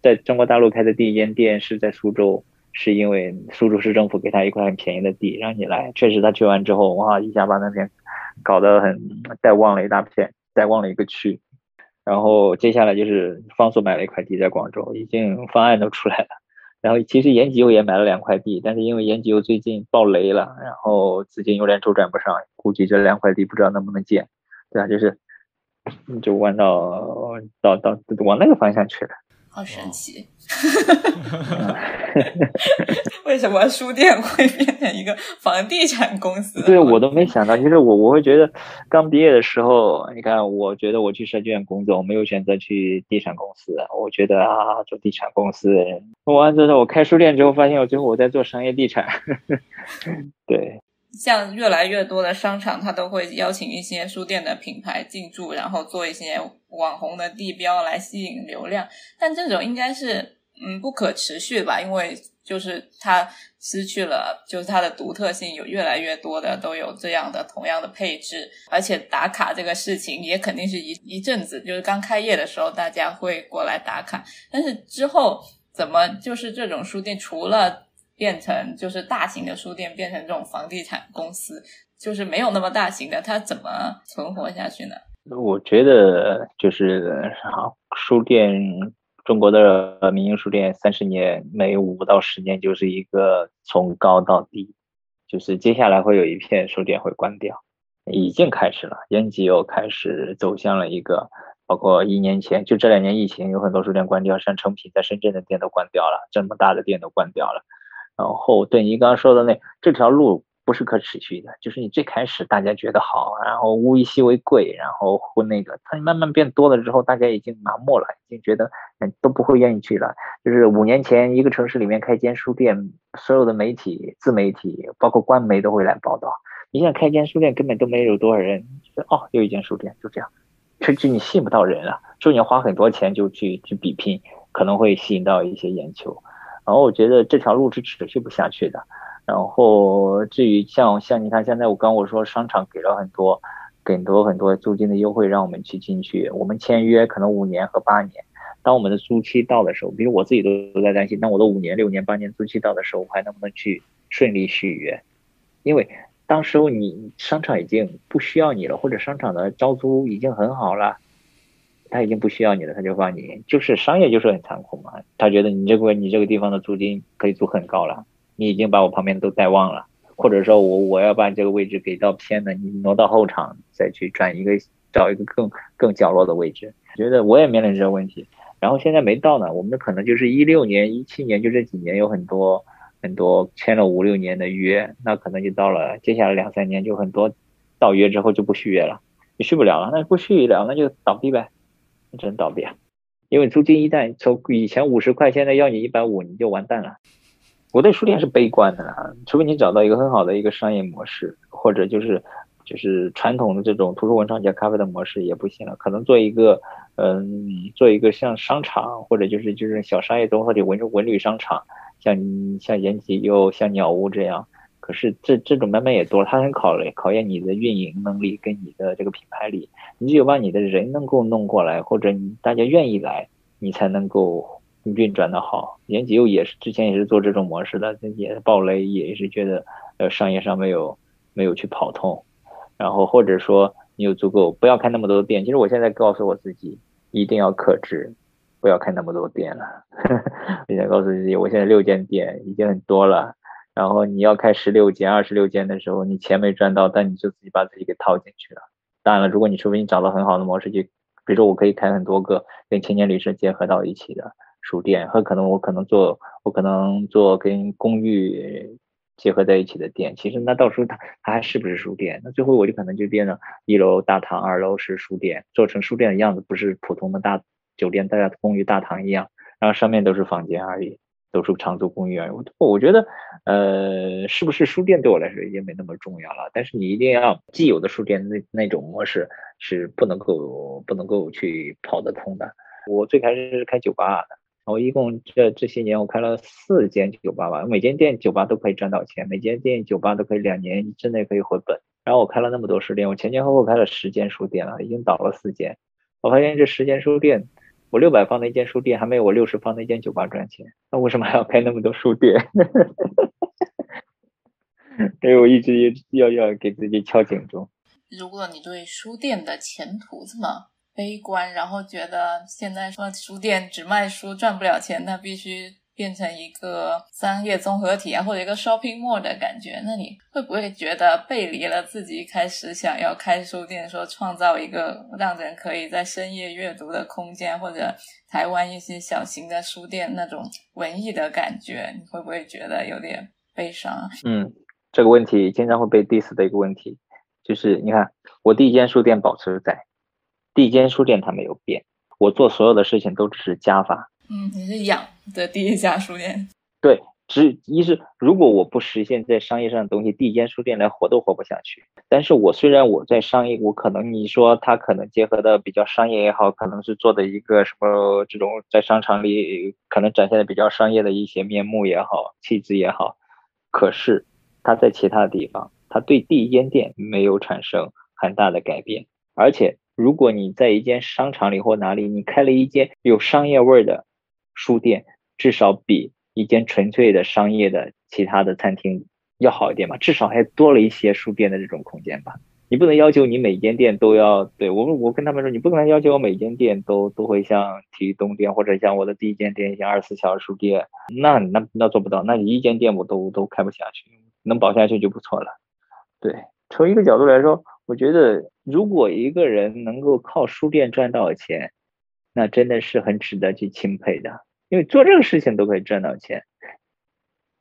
在中国大陆开的第一间店是在苏州，是因为苏州市政府给他一块很便宜的地让你来。确实，他去完之后，哇，一下把那边搞得很带旺了一大片，带旺了一个区。然后接下来就是方所买了一块地在广州，已经方案都出来了。然后其实延吉又也买了两块地，但是因为延吉又最近爆雷了，然后资金有点周转不上，估计这两块地不知道能不能建，对吧？就是就弯到到到往那个方向去了。好神奇，<laughs> 为什么书店会变成一个房地产公司？对我都没想到，其实我我会觉得，刚毕业的时候，你看，我觉得我去设计院工作，我没有选择去地产公司，我觉得啊，做地产公司，完之后我开书店之后，发现我最后我在做商业地产，<laughs> 对。像越来越多的商场，它都会邀请一些书店的品牌进驻，然后做一些网红的地标来吸引流量。但这种应该是嗯不可持续吧，因为就是它失去了就是它的独特性。有越来越多的都有这样的同样的配置，而且打卡这个事情也肯定是一一阵子，就是刚开业的时候大家会过来打卡，但是之后怎么就是这种书店除了。变成就是大型的书店，变成这种房地产公司，就是没有那么大型的，它怎么存活下去呢？我觉得就是好书店，中国的民营书店三十年，每五到十年就是一个从高到低，就是接下来会有一片书店会关掉，已经开始了，延吉又开始走向了一个，包括一年前就这两年疫情，有很多书店关掉，像成品在深圳的店都关掉了，这么大的店都关掉了。然后，对你刚刚说的那这条路不是可持续的，就是你最开始大家觉得好，然后物以稀为贵，然后或那个，它慢慢变多了之后，大家已经麻木了，已经觉得嗯都不会愿意去了。就是五年前一个城市里面开间书店，所有的媒体、自媒体，包括官媒都会来报道。你现在开间书店根本都没有多少人，哦，又一间书店，就这样，甚至你吸引不到人了，所以你要花很多钱就去去比拼，可能会吸引到一些眼球。然后我觉得这条路是持续不下去的。然后至于像像你看，现在我刚我说商场给了很多，很多很多租金的优惠，让我们去进去。我们签约可能五年和八年，当我们的租期到的时候，比如我自己都都在担心，当我的五年、六年、八年租期到的时候，我还能不能去顺利续约？因为当时候你商场已经不需要你了，或者商场的招租已经很好了。他已经不需要你了，他就放你，就是商业就是很残酷嘛。他觉得你这个你这个地方的租金可以租很高了，你已经把我旁边都带旺了，或者说我我要把这个位置给到偏的，你挪到后场再去转一个找一个更更角落的位置。觉得我也面临这个问题，然后现在没到呢。我们可能就是一六年、一七年就这几年有很多很多签了五六年的约，那可能就到了接下来两三年就很多到约之后就不续约了，你续不了了，那不续了那就倒闭呗，真倒闭啊。因为租金一旦从以前五十块，现在要你一百五，你就完蛋了。我对书店是悲观的啦，除非你找到一个很好的一个商业模式，或者就是就是传统的这种图书文创加咖啡的模式也不行了。可能做一个嗯，做一个像商场或者就是就是小商业综合体文文旅商场，像像延吉又像鸟屋这样。是这这种慢慢也多了，它很考虑考验你的运营能力跟你的这个品牌力。你只有把你的人能够弄过来，或者你大家愿意来，你才能够。运转的好，延吉又也是之前也是做这种模式的，也是暴雷，也是觉得呃商业上没有没有去跑通，然后或者说你有足够不要开那么多店，其实我现在告诉我自己一定要克制，不要开那么多店了。<laughs> 我在告诉自己，我现在六间店已经很多了，然后你要开十六间、二十六间的时候，你钱没赚到，但你就自己把自己给套进去了。当然了，如果你除非你找到很好的模式，就比如说我可以开很多个跟青年旅社结合到一起的。书店和可能我可能做我可能做跟公寓结合在一起的店，其实那到时候它它还是不是书店？那最后我就可能就变成一楼大堂，二楼是书店，做成书店的样子，不是普通的大酒店、大家公寓大堂一样，然后上面都是房间而已，都是长租公寓啊。我我觉得呃，是不是书店对我来说已经没那么重要了？但是你一定要既有的书店那那种模式是不能够不能够去跑得通的。我最开始是开酒吧的。我一共这这些年，我开了四间酒吧吧，每间店酒吧都可以赚到钱，每间店酒吧都可以两年之内可以回本。然后我开了那么多书店，我前前后后开了十间书店了，已经倒了四间。我发现这十间书店，我六百方的一间书店还没有我六十方的一间酒吧赚钱。那为什么还要开那么多书店？<laughs> 所以我一直要要给自己敲警钟。如果你对书店的前途这么……悲观，然后觉得现在说书店只卖书赚不了钱，那必须变成一个商业综合体啊，或者一个 shopping mall 的感觉。那你会不会觉得背离了自己一开始想要开书店，说创造一个让人可以在深夜阅读的空间，或者台湾一些小型的书店那种文艺的感觉？你会不会觉得有点悲伤？嗯，这个问题经常会被 diss 的一个问题，就是你看我第一间书店保持在。第一间书店它没有变，我做所有的事情都只是加法。嗯，你是养的第一家书店。对，只一是如果我不实现在商业上的东西，第一间书店连活都活不下去。但是我虽然我在商业，我可能你说它可能结合的比较商业也好，可能是做的一个什么这种在商场里可能展现的比较商业的一些面目也好，气质也好，可是它在其他地方，它对第一间店没有产生很大的改变，而且。如果你在一间商场里或哪里，你开了一间有商业味儿的书店，至少比一间纯粹的商业的其他的餐厅要好一点吧，至少还多了一些书店的这种空间吧。你不能要求你每间店都要对我，我跟他们说，你不可能要求我每间店都都会像体育东店或者像我的第一间店像二十四小时书店，那那那做不到，那你一间店我都都开不下去，能保下去就不错了。对，从一个角度来说。我觉得，如果一个人能够靠书店赚到钱，那真的是很值得去钦佩的。因为做这个事情都可以赚到钱，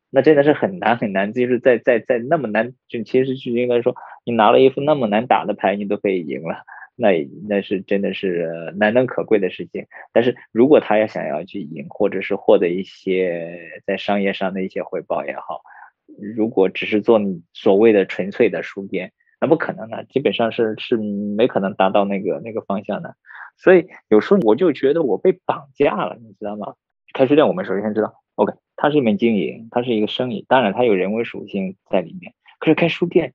那真的是很难很难。就是在在在那么难，就其实就应该说，你拿了一副那么难打的牌，你都可以赢了，那那是真的是难能可贵的事情。但是如果他要想要去赢，或者是获得一些在商业上的一些回报也好，如果只是做你所谓的纯粹的输边。那不可能的，基本上是是没可能达到那个那个方向的，所以有时候我就觉得我被绑架了，你知道吗？开书店我们首先知道，OK，它是一门经营，它是一个生意，当然它有人为属性在里面。可是开书店，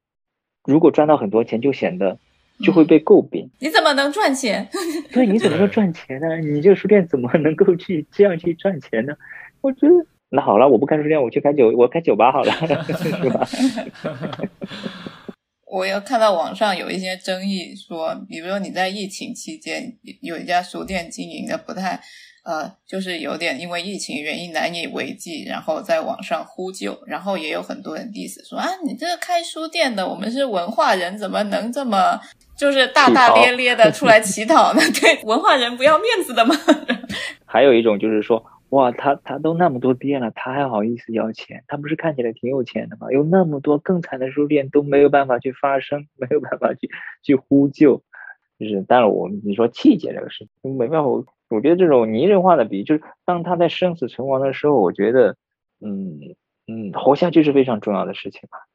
如果赚到很多钱，就显得就会被诟病。你怎么能赚钱？<laughs> 对，你怎么能赚钱呢？你这个书店怎么能够去这样去赚钱呢？我觉得那好了，我不开书店，我去开酒，我开酒吧好了，<laughs> 是吧？<laughs> 我又看到网上有一些争议，说，比如说你在疫情期间有一家书店经营的不太呃，就是有点因为疫情原因难以为继，然后在网上呼救，然后也有很多人 diss 说啊，你这个开书店的，我们是文化人，怎么能这么就是大大咧咧的出来 <laughs> 乞讨呢？<laughs> 对，文化人不要面子的吗？<laughs> 还有一种就是说，哇，他他都那么多店了，他还好意思要钱？他不是看起来挺有钱的吗？有那么多更惨的书店都没有办法去发声，<laughs> 没有办法去去呼救。就是，当然我你说气节这个事情没办法，我觉得这种拟人化的比喻，就是当他在生死存亡的时候，我觉得，嗯嗯，活下去是非常重要的事情吧。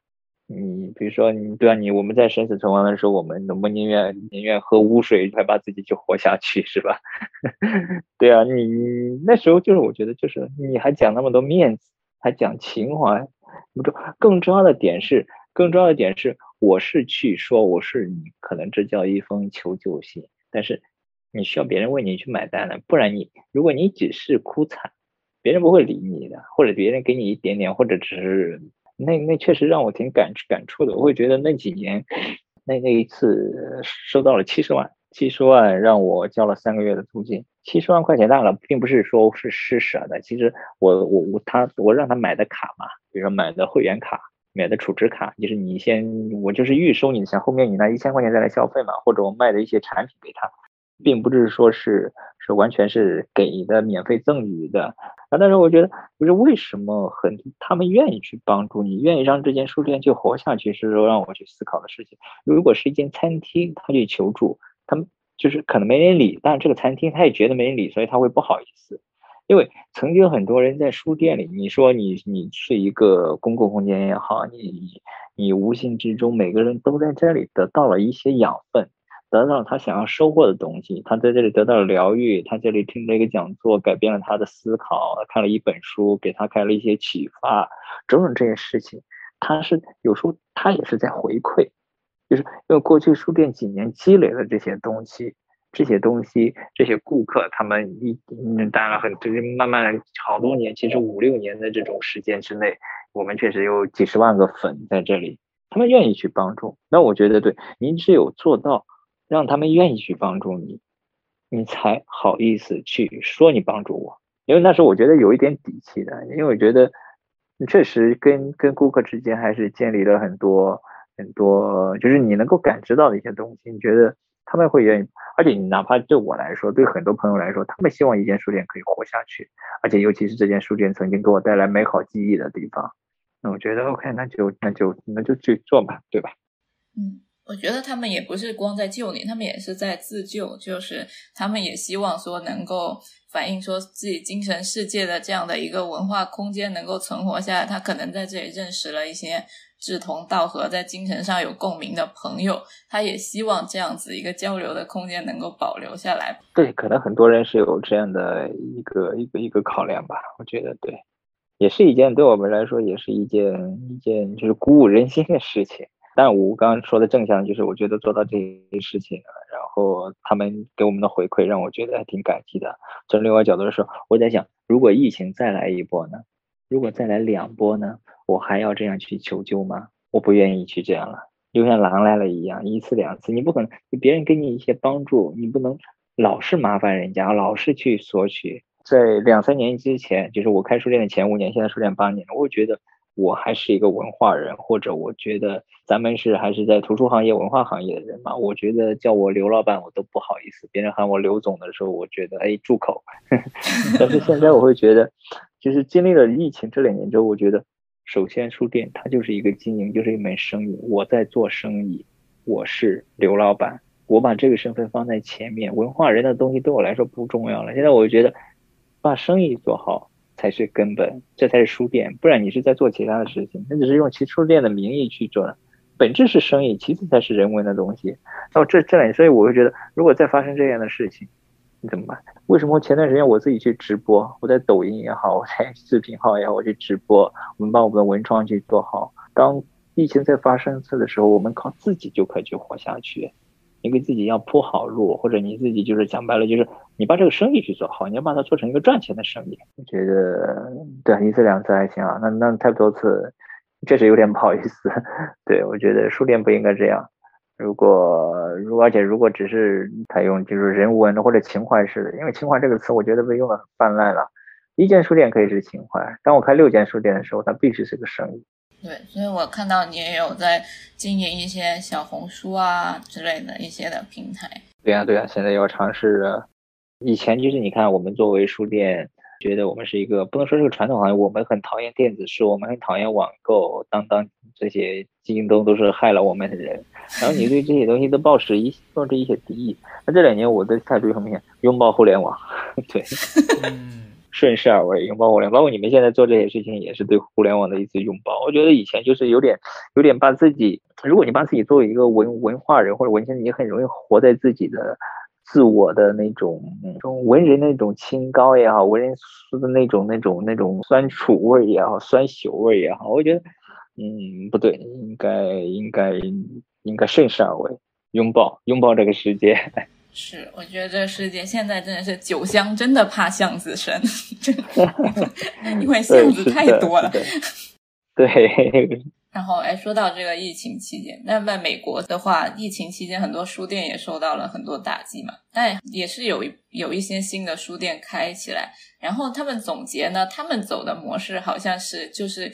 你比如说，你对啊，你我们在生死存亡的时候，我们能不宁愿宁愿喝污水，还把自己去活下去，是吧？<laughs> 对啊，你那时候就是我觉得就是你还讲那么多面子，还讲情怀，不重更重要的点是，更重要的点是。我是去说，我是你，可能这叫一封求救信，但是你需要别人为你去买单了，不然你如果你只是哭惨，别人不会理你的，或者别人给你一点点，或者只是那那确实让我挺感感触的，我会觉得那几年那那一次收到了七十万，七十万让我交了三个月的租金，七十万块钱大了并不是说是施舍的，其实我我我他我让他买的卡嘛，比如说买的会员卡。买的储值卡就是你先，我就是预收你的钱，后面你拿一千块钱再来消费嘛，或者我卖的一些产品给他，并不是说是是完全是给的免费赠予的啊。但是我觉得，就是为什么很他们愿意去帮助你，愿意让这间书店去活下去，是说让我去思考的事情。如果是一间餐厅，他去求助，他们就是可能没人理，但这个餐厅他也觉得没人理，所以他会不好意思。因为曾经很多人在书店里，你说你你是一个公共空间也好，你你无形之中每个人都在这里得到了一些养分，得到了他想要收获的东西。他在这里得到了疗愈，他这里听了一个讲座，改变了他的思考，看了一本书，给他开了一些启发，种种这些事情，他是有时候他也是在回馈，就是因为过去书店几年积累了这些东西。这些东西，这些顾客，他们一嗯当然很，就是慢慢好多年，其实五六年的这种时间之内，我们确实有几十万个粉在这里，他们愿意去帮助。那我觉得，对，您只有做到让他们愿意去帮助你，你才好意思去说你帮助我。因为那时候我觉得有一点底气的，因为我觉得确实跟跟顾客之间还是建立了很多很多，就是你能够感知到的一些东西，你觉得。他们会愿意，而且你哪怕对我来说，对很多朋友来说，他们希望一间书店可以活下去，而且尤其是这间书店曾经给我带来美好记忆的地方，那我觉得 OK，那就那就那就去做吧，对吧？嗯，我觉得他们也不是光在救你，他们也是在自救，就是他们也希望说能够反映说自己精神世界的这样的一个文化空间能够存活下来，他可能在这里认识了一些。志同道合，在精神上有共鸣的朋友，他也希望这样子一个交流的空间能够保留下来。对，可能很多人是有这样的一个一个一个考量吧。我觉得，对，也是一件对我们来说也是一件一件就是鼓舞人心的事情。但我刚刚说的正向，就是我觉得做到这些事情，然后他们给我们的回馈，让我觉得还挺感激的。从另外角度来说，我在想，如果疫情再来一波呢？如果再来两波呢？我还要这样去求救吗？我不愿意去这样了，就像狼来了一样，一次两次，你不可能，别人给你一些帮助，你不能老是麻烦人家，老是去索取。在两三年之前，就是我开书店的前五年，现在书店八年了，我觉得我还是一个文化人，或者我觉得咱们是还是在图书行业、文化行业的人嘛，我觉得叫我刘老板我都不好意思，别人喊我刘总的时候，我觉得哎住口。<laughs> 但是现在我会觉得，就是经历了疫情这两年之后，我觉得。首先，书店它就是一个经营，就是一门生意。我在做生意，我是刘老板，我把这个身份放在前面。文化人的东西对我来说不重要了。现在我觉得，把生意做好才是根本，这才是书店。不然你是在做其他的事情，那只是用其书店的名义去做的。本质是生意，其次才是人文的东西。那这这两，所以我会觉得，如果再发生这样的事情。你怎么办？为什么前段时间我自己去直播？我在抖音也好，我在视频号也好，我去直播，我们把我们的文创去做好。当疫情再发生次的时候，我们靠自己就可以去活下去。你给自己要铺好路，或者你自己就是讲白了，就是你把这个生意去做好，你要把它做成一个赚钱的生意。我觉得对一次两次还行啊，那那太多次确实有点不好意思。对我觉得书店不应该这样。如果如果而且如果只是采用就是人文或者情怀式的，因为情怀这个词我觉得被用的泛滥了。一间书店可以是情怀，当我开六间书店的时候，它必须是个生意。对，所以我看到你也有在经营一些小红书啊之类的一些的平台。对呀，对呀，现在要尝试。以前就是你看，我们作为书店，觉得我们是一个不能说是个传统行业，我们很讨厌电子书，我们很讨厌网购，当当这些京东都是害了我们的人。然后你对这些东西都抱持一抱着一些敌意。那这两年我的态度很明显，拥抱互联网。<laughs> 对。顺势而为，拥抱互联网，包括你们现在做这些事情，也是对互联网的一次拥抱。我觉得以前就是有点，有点把自己，如果你把自己作为一个文文化人或者文青，你很容易活在自己的自我的那种，那种文人那种清高也好，文人说的那种那种那种酸楚味也好，酸朽味也好，我觉得，嗯，不对，应该应该应该顺势而为，拥抱拥抱这个世界。是，我觉得这个世界现在真的是酒香真的怕巷子深，真的，<laughs> 因为巷子太多了。对。<laughs> 然后，哎，说到这个疫情期间，那在美国的话，疫情期间很多书店也受到了很多打击嘛，但也是有有一些新的书店开起来。然后他们总结呢，他们走的模式好像是就是。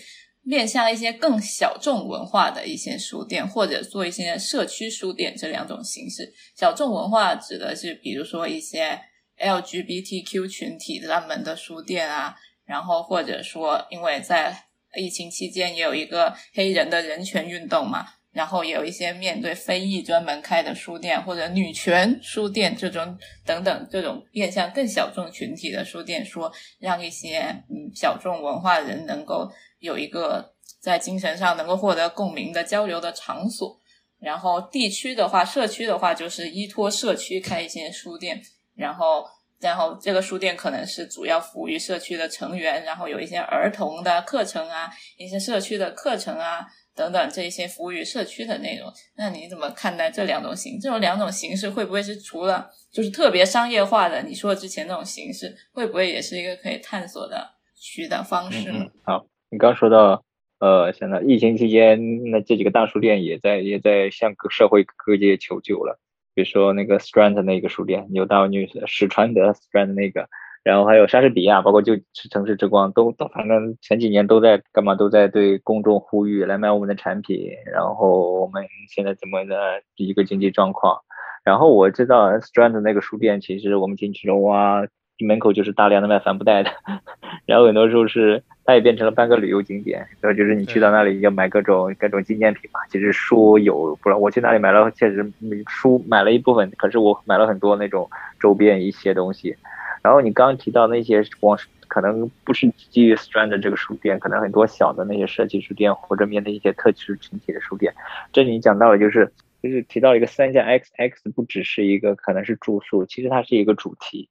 面向一些更小众文化的一些书店，或者做一些社区书店这两种形式。小众文化指的是，比如说一些 LGBTQ 群体专门的书店啊，然后或者说，因为在疫情期间也有一个黑人的人权运动嘛，然后也有一些面对非裔专门开的书店，或者女权书店这种等等这种面向更小众群体的书店，说让一些嗯小众文化人能够。有一个在精神上能够获得共鸣的交流的场所，然后地区的话，社区的话就是依托社区开一些书店，然后然后这个书店可能是主要服务于社区的成员，然后有一些儿童的课程啊，一些社区的课程啊等等这一些服务于社区的内容。那你怎么看待这两种形？这种两种形式会不会是除了就是特别商业化的？你说之前那种形式会不会也是一个可以探索的渠道方式呢？好。你刚说到，呃，现在疫情期间，那这几个大书店也在也在向各社会各界求救了。比如说那个 Strand 那个书店，牛大女士史传德 Strand 那个，然后还有莎士比亚，包括就城市之光，都都反正前几年都在干嘛，都在对公众呼吁来买我们的产品。然后我们现在怎么的一个经济状况？然后我知道 Strand 那个书店，其实我们进去了哇。门口就是大量的卖帆布袋的，<laughs> 然后很多时候是它也变成了半个旅游景点，然后就是你去到那里要买各种各种纪念品嘛。其实书有，不知道我去那里买了，确实书买了一部分，可是我买了很多那种周边一些东西。然后你刚刚提到那些光可能不是基于 Strand 这个书店，可能很多小的那些设计书店或者面对一些特殊群体的书店。这里讲到了，就是就是提到一个三加 X X 不只是一个可能是住宿，其实它是一个主题。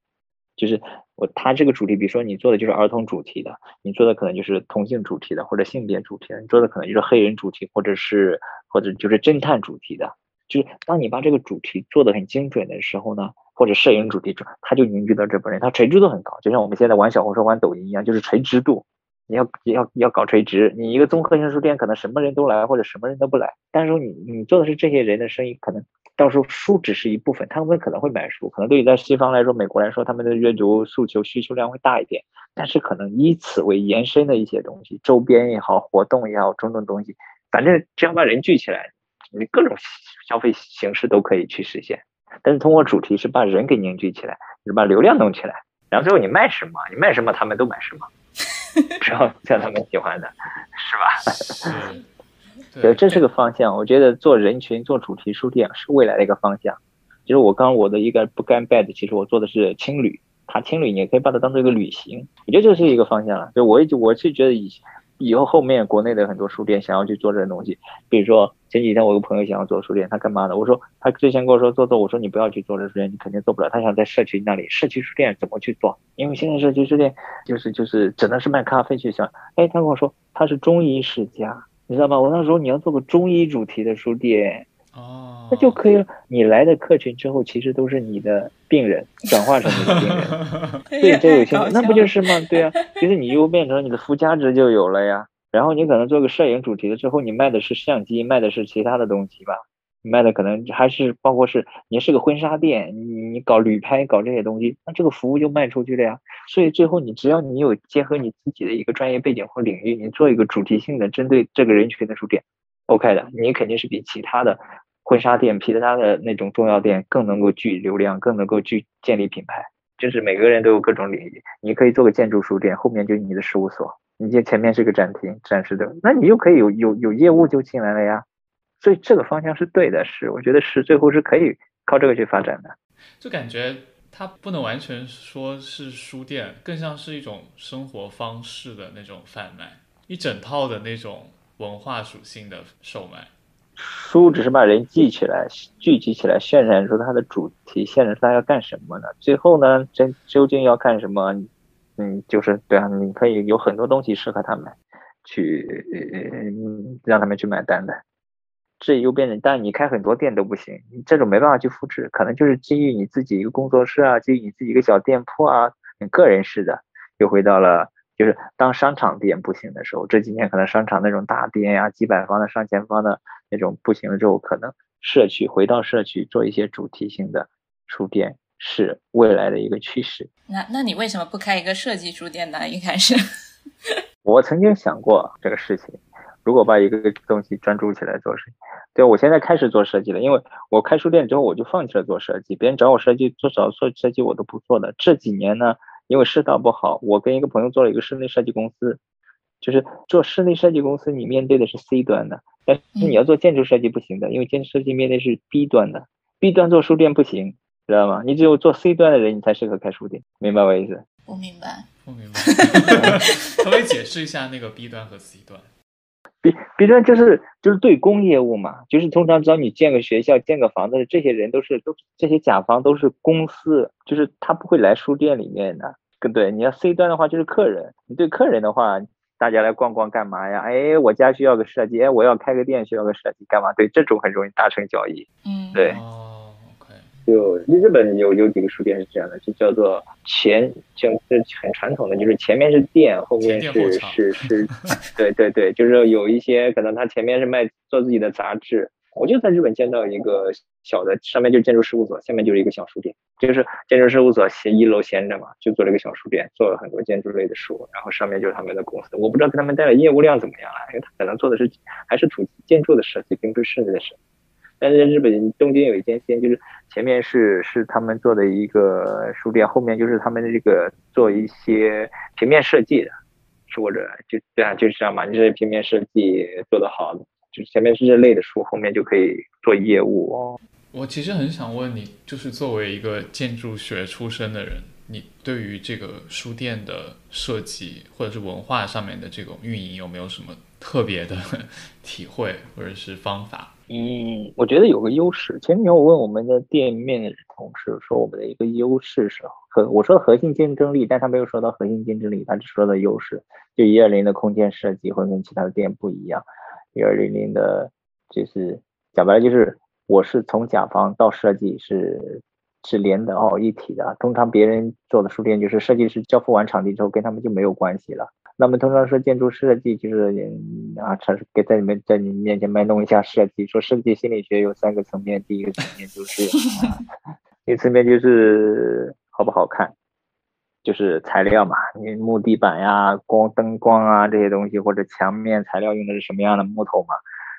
就是我，他这个主题，比如说你做的就是儿童主题的，你做的可能就是同性主题的，或者性别主题的，你做的可能就是黑人主题，或者是或者就是侦探主题的。就是当你把这个主题做的很精准的时候呢，或者摄影主题，他就凝聚到这波人，他垂直度很高，就像我们现在玩小红书、玩抖音一样，就是垂直度。你要要要搞垂直，你一个综合性书店可能什么人都来，或者什么人都不来，但是说你你做的是这些人的生意，可能。到时候书只是一部分，他们可能会买书，可能对于在西方来说，美国来说，他们的阅读诉求需求量会大一点。但是可能以此为延伸的一些东西，周边也好，活动也好，种种东西，反正只要把人聚起来，你各种消费形式都可以去实现。但是通过主题是把人给凝聚起来，是把流量弄起来，然后最后你卖什么，你卖什么他们都买什么，<laughs> 只要像他们喜欢的，是吧？<laughs> 对，这是个方向。我觉得做人群、做主题书店是未来的一个方向。其实我刚我的一个不干 bad，其实我做的是青旅。它青旅你也可以把它当做一个旅行。我觉得这是一个方向了。就我一直我是觉得以以后后面国内的很多书店想要去做这些东西，比如说前几天我有个朋友想要做书店，他干嘛的？我说他之前跟我说做做，我说你不要去做这书店，你肯定做不了。他想在社区那里，社区书店怎么去做？因为现在社区书店就是就是只能是卖咖啡去想。哎，他跟我说他是中医世家。你知道吗？我那时候你要做个中医主题的书店，哦，那就可以了。你来的客群之后，其实都是你的病人转化成你的病人，<laughs> 对，这有些那不就是吗？对啊，其实你又变成你的附加值就有了呀。然后你可能做个摄影主题的之后，你卖的是相机，卖的是其他的东西吧。卖的可能还是包括是你是个婚纱店，你你搞旅拍搞这些东西，那这个服务就卖出去了呀。所以最后你只要你有结合你自己的一个专业背景或领域，你做一个主题性的针对这个人群的书店，OK 的，你肯定是比其他的婚纱店、其他的那种重要店更能够聚流量，更能够聚建立品牌。就是每个人都有各种领域，你可以做个建筑书店，后面就是你的事务所，你这前面是个展厅展示的，那你又可以有有有业务就进来了呀。所以这个方向是对的，是我觉得是最后是可以靠这个去发展的。就感觉它不能完全说是书店，更像是一种生活方式的那种贩卖，一整套的那种文化属性的售卖。书只是把人记起来、聚集起来，渲染出它的主题，渲染出它要干什么呢？最后呢，真究竟要干什么？嗯，就是对啊，你可以有很多东西适合他们去，嗯，让他们去买单的。这又变成，但你开很多店都不行，你这种没办法去复制，可能就是基于你自己一个工作室啊，基于你自己一个小店铺啊，你个人式的，又回到了就是当商场店不行的时候，这几年可能商场那种大店呀，几百方的、上千方的那种不行了之后，可能社区回到社区做一些主题性的书店是未来的一个趋势。那那你为什么不开一个设计书店呢？一开始，<laughs> 我曾经想过这个事情。如果把一个东西专注起来做事情，对我现在开始做设计了，因为我开书店之后我就放弃了做设计，别人找我设计做找做设计我都不做的。这几年呢，因为世道不好，我跟一个朋友做了一个室内设计公司，就是做室内设计公司，你面对的是 C 端的，但是你要做建筑设计不行的，因为建筑设计面对是 B 端的，B 端做书店不行，知道吗？你只有做 C 端的人，你才适合开书店，明白我意思？我明白，我明白，<laughs> 可不可以解释一下那个 B 端和 C 端？B B 端就是就是对公业务嘛，就是通常只要你建个学校、建个房子，这些人都是都这些甲方都是公司，就是他不会来书店里面的。对，你要 C 端的话就是客人，你对客人的话，大家来逛逛干嘛呀？哎，我家需要个设计，哎，我要开个店需要个设计，干嘛？对，这种很容易达成交易。嗯，对。就日本有有几个书店是这样的，就叫做前就是很传统的，就是前面是店，后面是是是，<laughs> 对对对，就是有一些可能他前面是卖做自己的杂志，我就在日本见到一个小的，上面就是建筑事务所，下面就是一个小书店，就是建筑事务所闲一楼闲着嘛，就做了一个小书店，做了很多建筑类的书，然后上面就是他们的公司，我不知道跟他们带的业务量怎么样了，因为他可能做的是还是土建筑的设计，并不是室内的设计。但是日本东京有一间店，就是前面是是他们做的一个书店，后面就是他们的这个做一些平面设计的，或者就对啊，就是这样嘛。你这平面设计做得好，就前面是这类的书，后面就可以做业务哦。我其实很想问你，就是作为一个建筑学出身的人，你对于这个书店的设计或者是文化上面的这种运营，有没有什么特别的 <laughs> 体会或者是方法？嗯，我觉得有个优势。前几天我问我们的店面同事说，我们的一个优势是核，我说核心竞争力，但他没有说到核心竞争力，他只说的优势。就一二零的空间设计会跟其他的店不一样。一二零零的，就是讲白了就是，我是从甲方到设计是是连的哦一体的。通常别人做的书店就是设计师交付完场地之后，跟他们就没有关系了。那么通常说建筑设计就是啊，城市给在你们在你们面前卖弄一下设计。说设计心理学有三个层面，第一个层面就是，一个层面就是好不好看，就是材料嘛，你木地板呀、光灯光啊这些东西，或者墙面材料用的是什么样的木头嘛。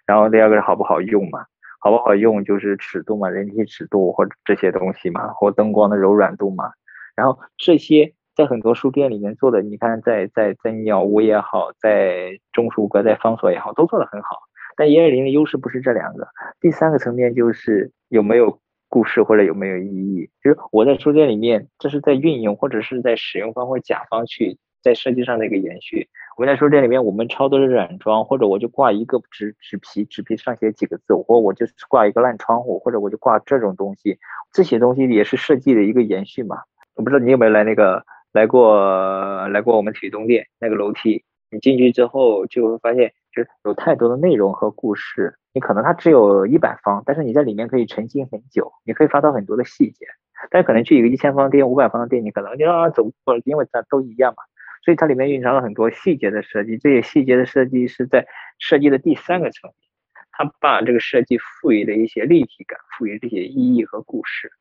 然后第二个是好不好用嘛，好不好用就是尺度嘛，人体尺度或者这些东西嘛，或灯光的柔软度嘛。然后这些。在很多书店里面做的，你看，在在在鸟屋也好，在中书阁、在方所也好，都做得很好。但一二零的优势不是这两个，第三个层面就是有没有故事或者有没有意义。就是我在书店里面，这是在运用或者是在使用方或甲方去在设计上的一个延续。我在书店里面，我们抄的是软装，或者我就挂一个纸纸皮，纸皮上写几个字，或我就挂一个烂窗户，或者我就挂这种东西，这些东西也是设计的一个延续嘛。我不知道你有没有来那个。来过来过我们体育东店那个楼梯，你进去之后就会发现，就是有太多的内容和故事。你可能它只有一百方，但是你在里面可以沉浸很久，你可以发到很多的细节。但可能去一个一千方店、五百方的店，你可能就啊走过了，因为它都一样嘛。所以它里面蕴藏了很多细节的设计，这些细节的设计是在设计的第三个层面，他把这个设计赋予了一些立体感，赋予这些意义和故事，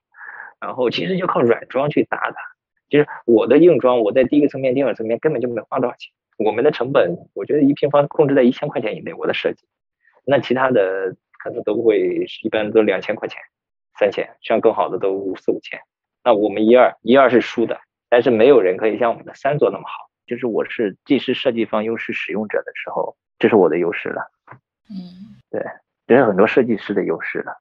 然后其实就靠软装去搭的。就是我的硬装，我在第一个层面、第二个层面根本就没花多少钱。我们的成本，我觉得一平方控制在一千块钱以内。我的设计，那其他的可能都会一般都两千块钱、三千，像更好的都四五千。那我们一二一二是输的，但是没有人可以像我们的三做那么好。就是我是既是设计方又是使用者的时候，这是我的优势了。嗯，对，这是很多设计师的优势了。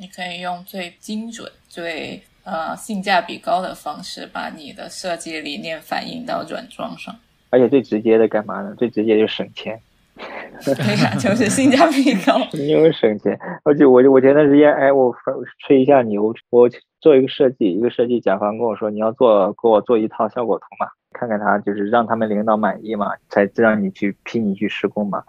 你可以用最精准、最呃性价比高的方式，把你的设计理念反映到软装上。而且最直接的干嘛呢？最直接就省钱。对呀，就是性价比高。<laughs> 因为省钱，而且我就我前段时间，哎，我吹一下牛，我做一个设计，一个设计甲方跟我说，你要做给我做一套效果图嘛，看看他就是让他们领导满意嘛，才让你去批你去施工嘛。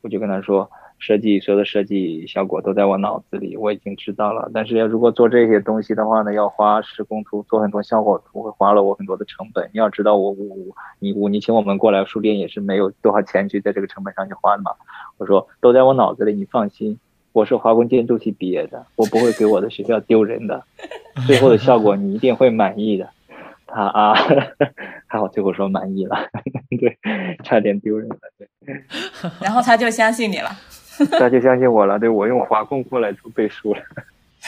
我就跟他说。设计所有的设计效果都在我脑子里，我已经知道了。但是要如果做这些东西的话呢，要花施工图，做很多效果图，会花了我很多的成本。你要知道，我我你我你请我们过来书店也是没有多少钱去在这个成本上去花的嘛。我说都在我脑子里，你放心，我是华工建筑系毕业的，我不会给我的学校丢人的。<laughs> 最后的效果你一定会满意的。他啊，<laughs> 还好最后说满意了，<laughs> 对，差点丢人了，对。然后他就相信你了。<laughs> 他就相信我了，对我用华工过来做背书了。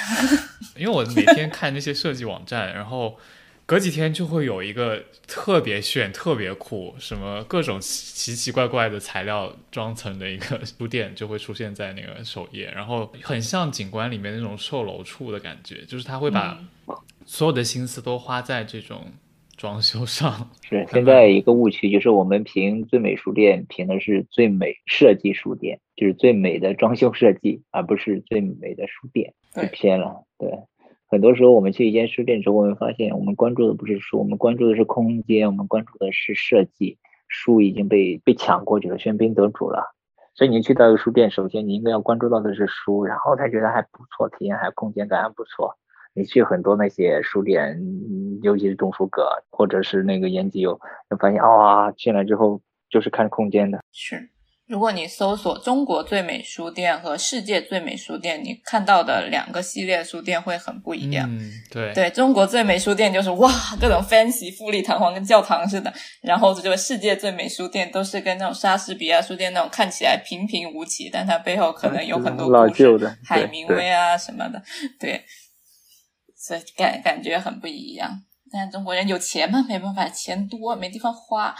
<laughs> 因为我每天看那些设计网站，然后隔几天就会有一个特别炫、特别酷，什么各种奇奇怪怪的材料装层的一个书店就会出现在那个首页，然后很像景观里面那种售楼处的感觉，就是他会把所有的心思都花在这种。装修上是 <laughs> 现在一个误区，就是我们评最美书店评的是最美设计书店，就是最美的装修设计，而不是最美的书店，偏了。对，很多时候我们去一间书店之后，我们发现我们关注的不是书，我们关注的是空间，我们关注的是设计。书已经被被抢过去了，喧宾夺主了。所以你去到一个书店，首先你应该要关注到的是书，然后才觉得还不错，体验还空间感还不错。你去很多那些书店，尤其是中书阁或者是那个延吉有，就发现哇，进来之后就是看空间的。是，如果你搜索“中国最美书店”和“世界最美书店”，你看到的两个系列书店会很不一样。嗯，对，对中国最美书店就是哇，各种 fancy 富丽堂皇，跟教堂似的。然后这个世界最美书店都是跟那种莎士比亚书店那种看起来平平无奇，但它背后可能有很多老旧的海明威啊什么的，对。所以感感觉很不一样，但中国人有钱嘛，没办法，钱多没地方花。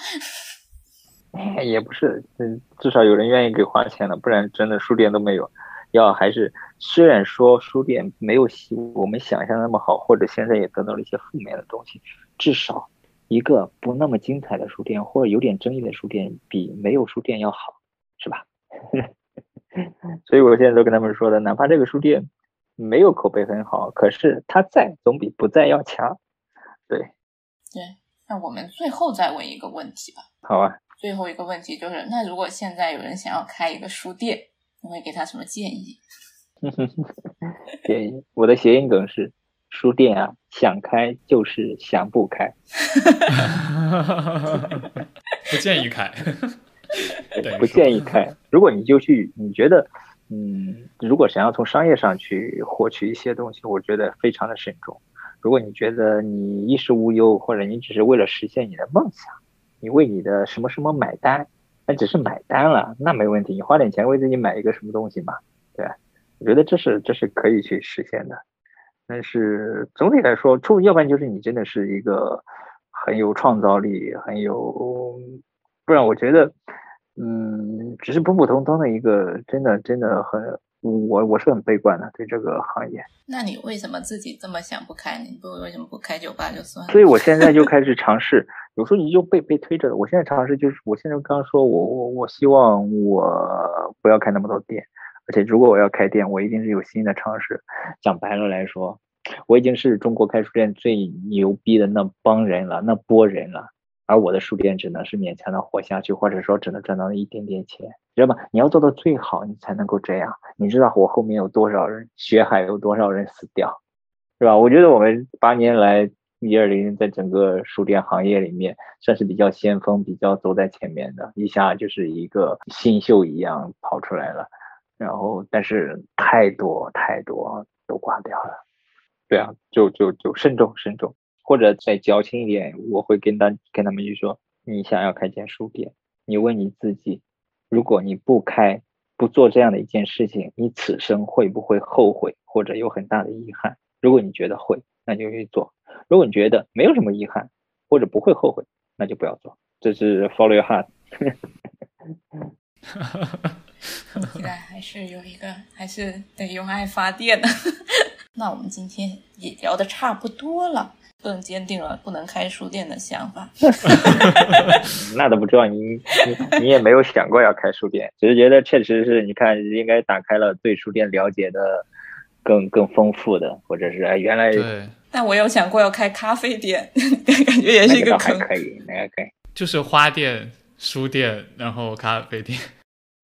也不是，嗯，至少有人愿意给花钱了，不然真的书店都没有。要还是虽然说书店没有我们想象那么好，或者现在也得到了一些负面的东西，至少一个不那么精彩的书店或者有点争议的书店比没有书店要好，是吧？<laughs> 所以我现在都跟他们说的，哪怕这个书店。没有口碑很好，可是他在总比不在要强。对，对。那我们最后再问一个问题吧。好啊。最后一个问题就是，那如果现在有人想要开一个书店，你会给他什么建议？<laughs> 建议，我的谐音梗是：书店啊，想开就是想不开。<laughs> <laughs> 不建议开。不建议开。如果你就去，你觉得。嗯，如果想要从商业上去获取一些东西，我觉得非常的慎重。如果你觉得你衣食无忧，或者你只是为了实现你的梦想，你为你的什么什么买单，那只是买单了，那没问题。你花点钱为自己买一个什么东西嘛，对我觉得这是这是可以去实现的。但是总体来说，出要不然就是你真的是一个很有创造力，很有，不然我觉得。嗯，只是普普通通的一个，真的真的很，我我是很悲观的对这个行业。那你为什么自己这么想不开？你不为什么不开酒吧就算了？所以我现在就开始尝试，有时候你就被被推着。我现在尝试就是，我现在刚刚说我我我希望我不要开那么多店，而且如果我要开店，我一定是有新的尝试。讲白了来说，我已经是中国开书店最牛逼的那帮人了，那波人了。而我的书店只能是勉强的活下去，或者说只能赚到那一点点钱，知道吗？你要做到最好，你才能够这样。你知道我后面有多少人血海，有多少人死掉，是吧？我觉得我们八年来一二零在整个书店行业里面算是比较先锋、比较走在前面的，一下就是一个新秀一样跑出来了。然后但是太多太多都挂掉了。对啊，就就就慎重慎重，或者再矫情一点，我会跟他跟他们去说，你想要开间书店，你问你自己，如果你不开不做这样的一件事情，你此生会不会后悔或者有很大的遗憾？如果你觉得会，那就去做；如果你觉得没有什么遗憾或者不会后悔，那就不要做。这是 follow your heart。<laughs> <laughs> 现在还是有一个，<laughs> 还是得用爱发电的。那我们今天也聊的差不多了，更坚定了不能开书店的想法。<laughs> 那都不知道，你你你也没有想过要开书店，只是觉得确实是你看应该打开了对书店了解的更更丰富的，或者是哎原来。对。但我有想过要开咖啡店，感觉也是一个坑。可以，那个可以。就是花店、书店，然后咖啡店。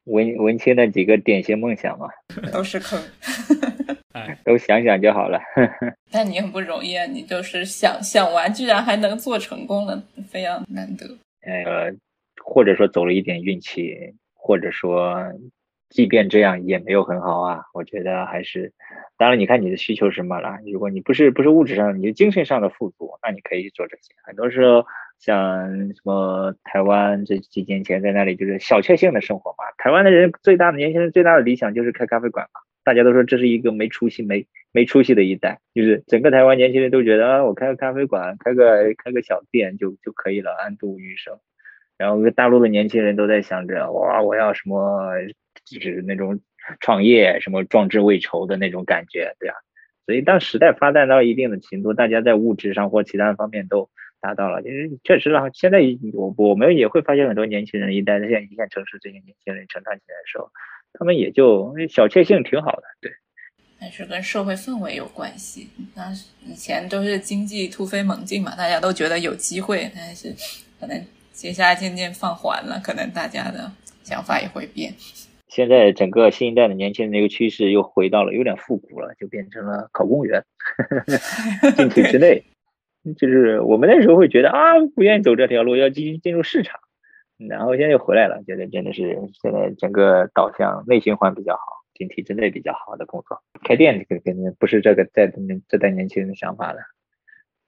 文 <laughs> 文青的几个典型梦想嘛，都是坑。<laughs> 都想想就好了。<laughs> 但你很不容易啊，你就是想想完，居然还能做成功了，非常难得。呃，或者说走了一点运气，或者说，即便这样也没有很好啊。我觉得还是，当然你看你的需求是什么了。如果你不是不是物质上，你是精神上的富足，那你可以做这些。很多时候，像什么台湾这几年前在那里就是小确幸的生活嘛。台湾的人最大的年轻人最大的理想就是开咖啡馆嘛。大家都说这是一个没出息、没没出息的一代，就是整个台湾年轻人都觉得啊，我开个咖啡馆、开个开个小店就就可以了，安度余生。然后大陆的年轻人都在想着，哇，我要什么，就是那种创业，什么壮志未酬的那种感觉，对啊。所以当时代发展到一定的程度，大家在物质上或其他方面都达到了，其实确实啊，现在我我们也会发现很多年轻人一代在一线城市这些年轻人成长起来的时候。他们也就小确幸挺好的，对。还是跟社会氛围有关系。那以前都是经济突飞猛进嘛，大家都觉得有机会，但是可能接下来渐渐放缓了，可能大家的想法也会变。现在整个新一代的年轻人的一个趋势又回到了有点复古了，就变成了考公务员，<laughs> 进体制内。就是我们那时候会觉得啊，不愿意走这条路，要进进入市场。然后现在又回来了，觉得真的是现在整个导向内循环比较好，进体制内比较好的工作。开店这个肯定不是这个在这代年轻人的想法了。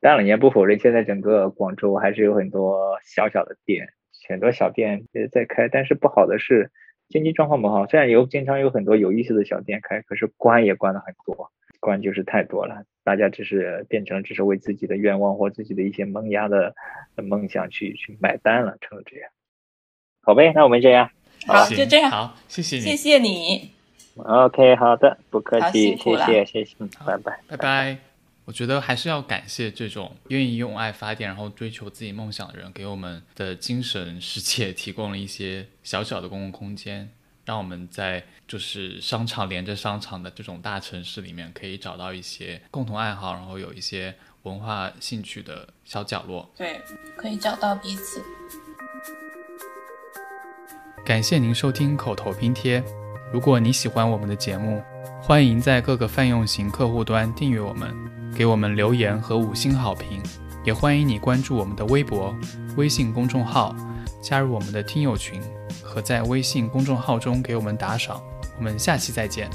当然你也不否认，现在整个广州还是有很多小小的店，很多小店在开。但是不好的是经济状况不好，虽然有经常有很多有意思的小店开，可是关也关了很多，关就是太多了。大家只是变成只是为自己的愿望或自己的一些萌芽的梦想去去买单了，成了这样。好呗，那我们这样，好，就这样，好，谢谢你，谢谢你。OK，好的，不客气，谢谢，谢谢，拜拜，拜拜。我觉得还是要感谢这种愿意用爱发电，然后追求自己梦想的人，给我们的精神世界 <laughs> 提供了一些小小的公共空间，让我们在就是商场连着商场的这种大城市里面，可以找到一些共同爱好，然后有一些文化兴趣的小角落。对，可以找到彼此。感谢您收听口头拼贴。如果你喜欢我们的节目，欢迎在各个泛用型客户端订阅我们，给我们留言和五星好评。也欢迎你关注我们的微博、微信公众号，加入我们的听友群和在微信公众号中给我们打赏。我们下期再见。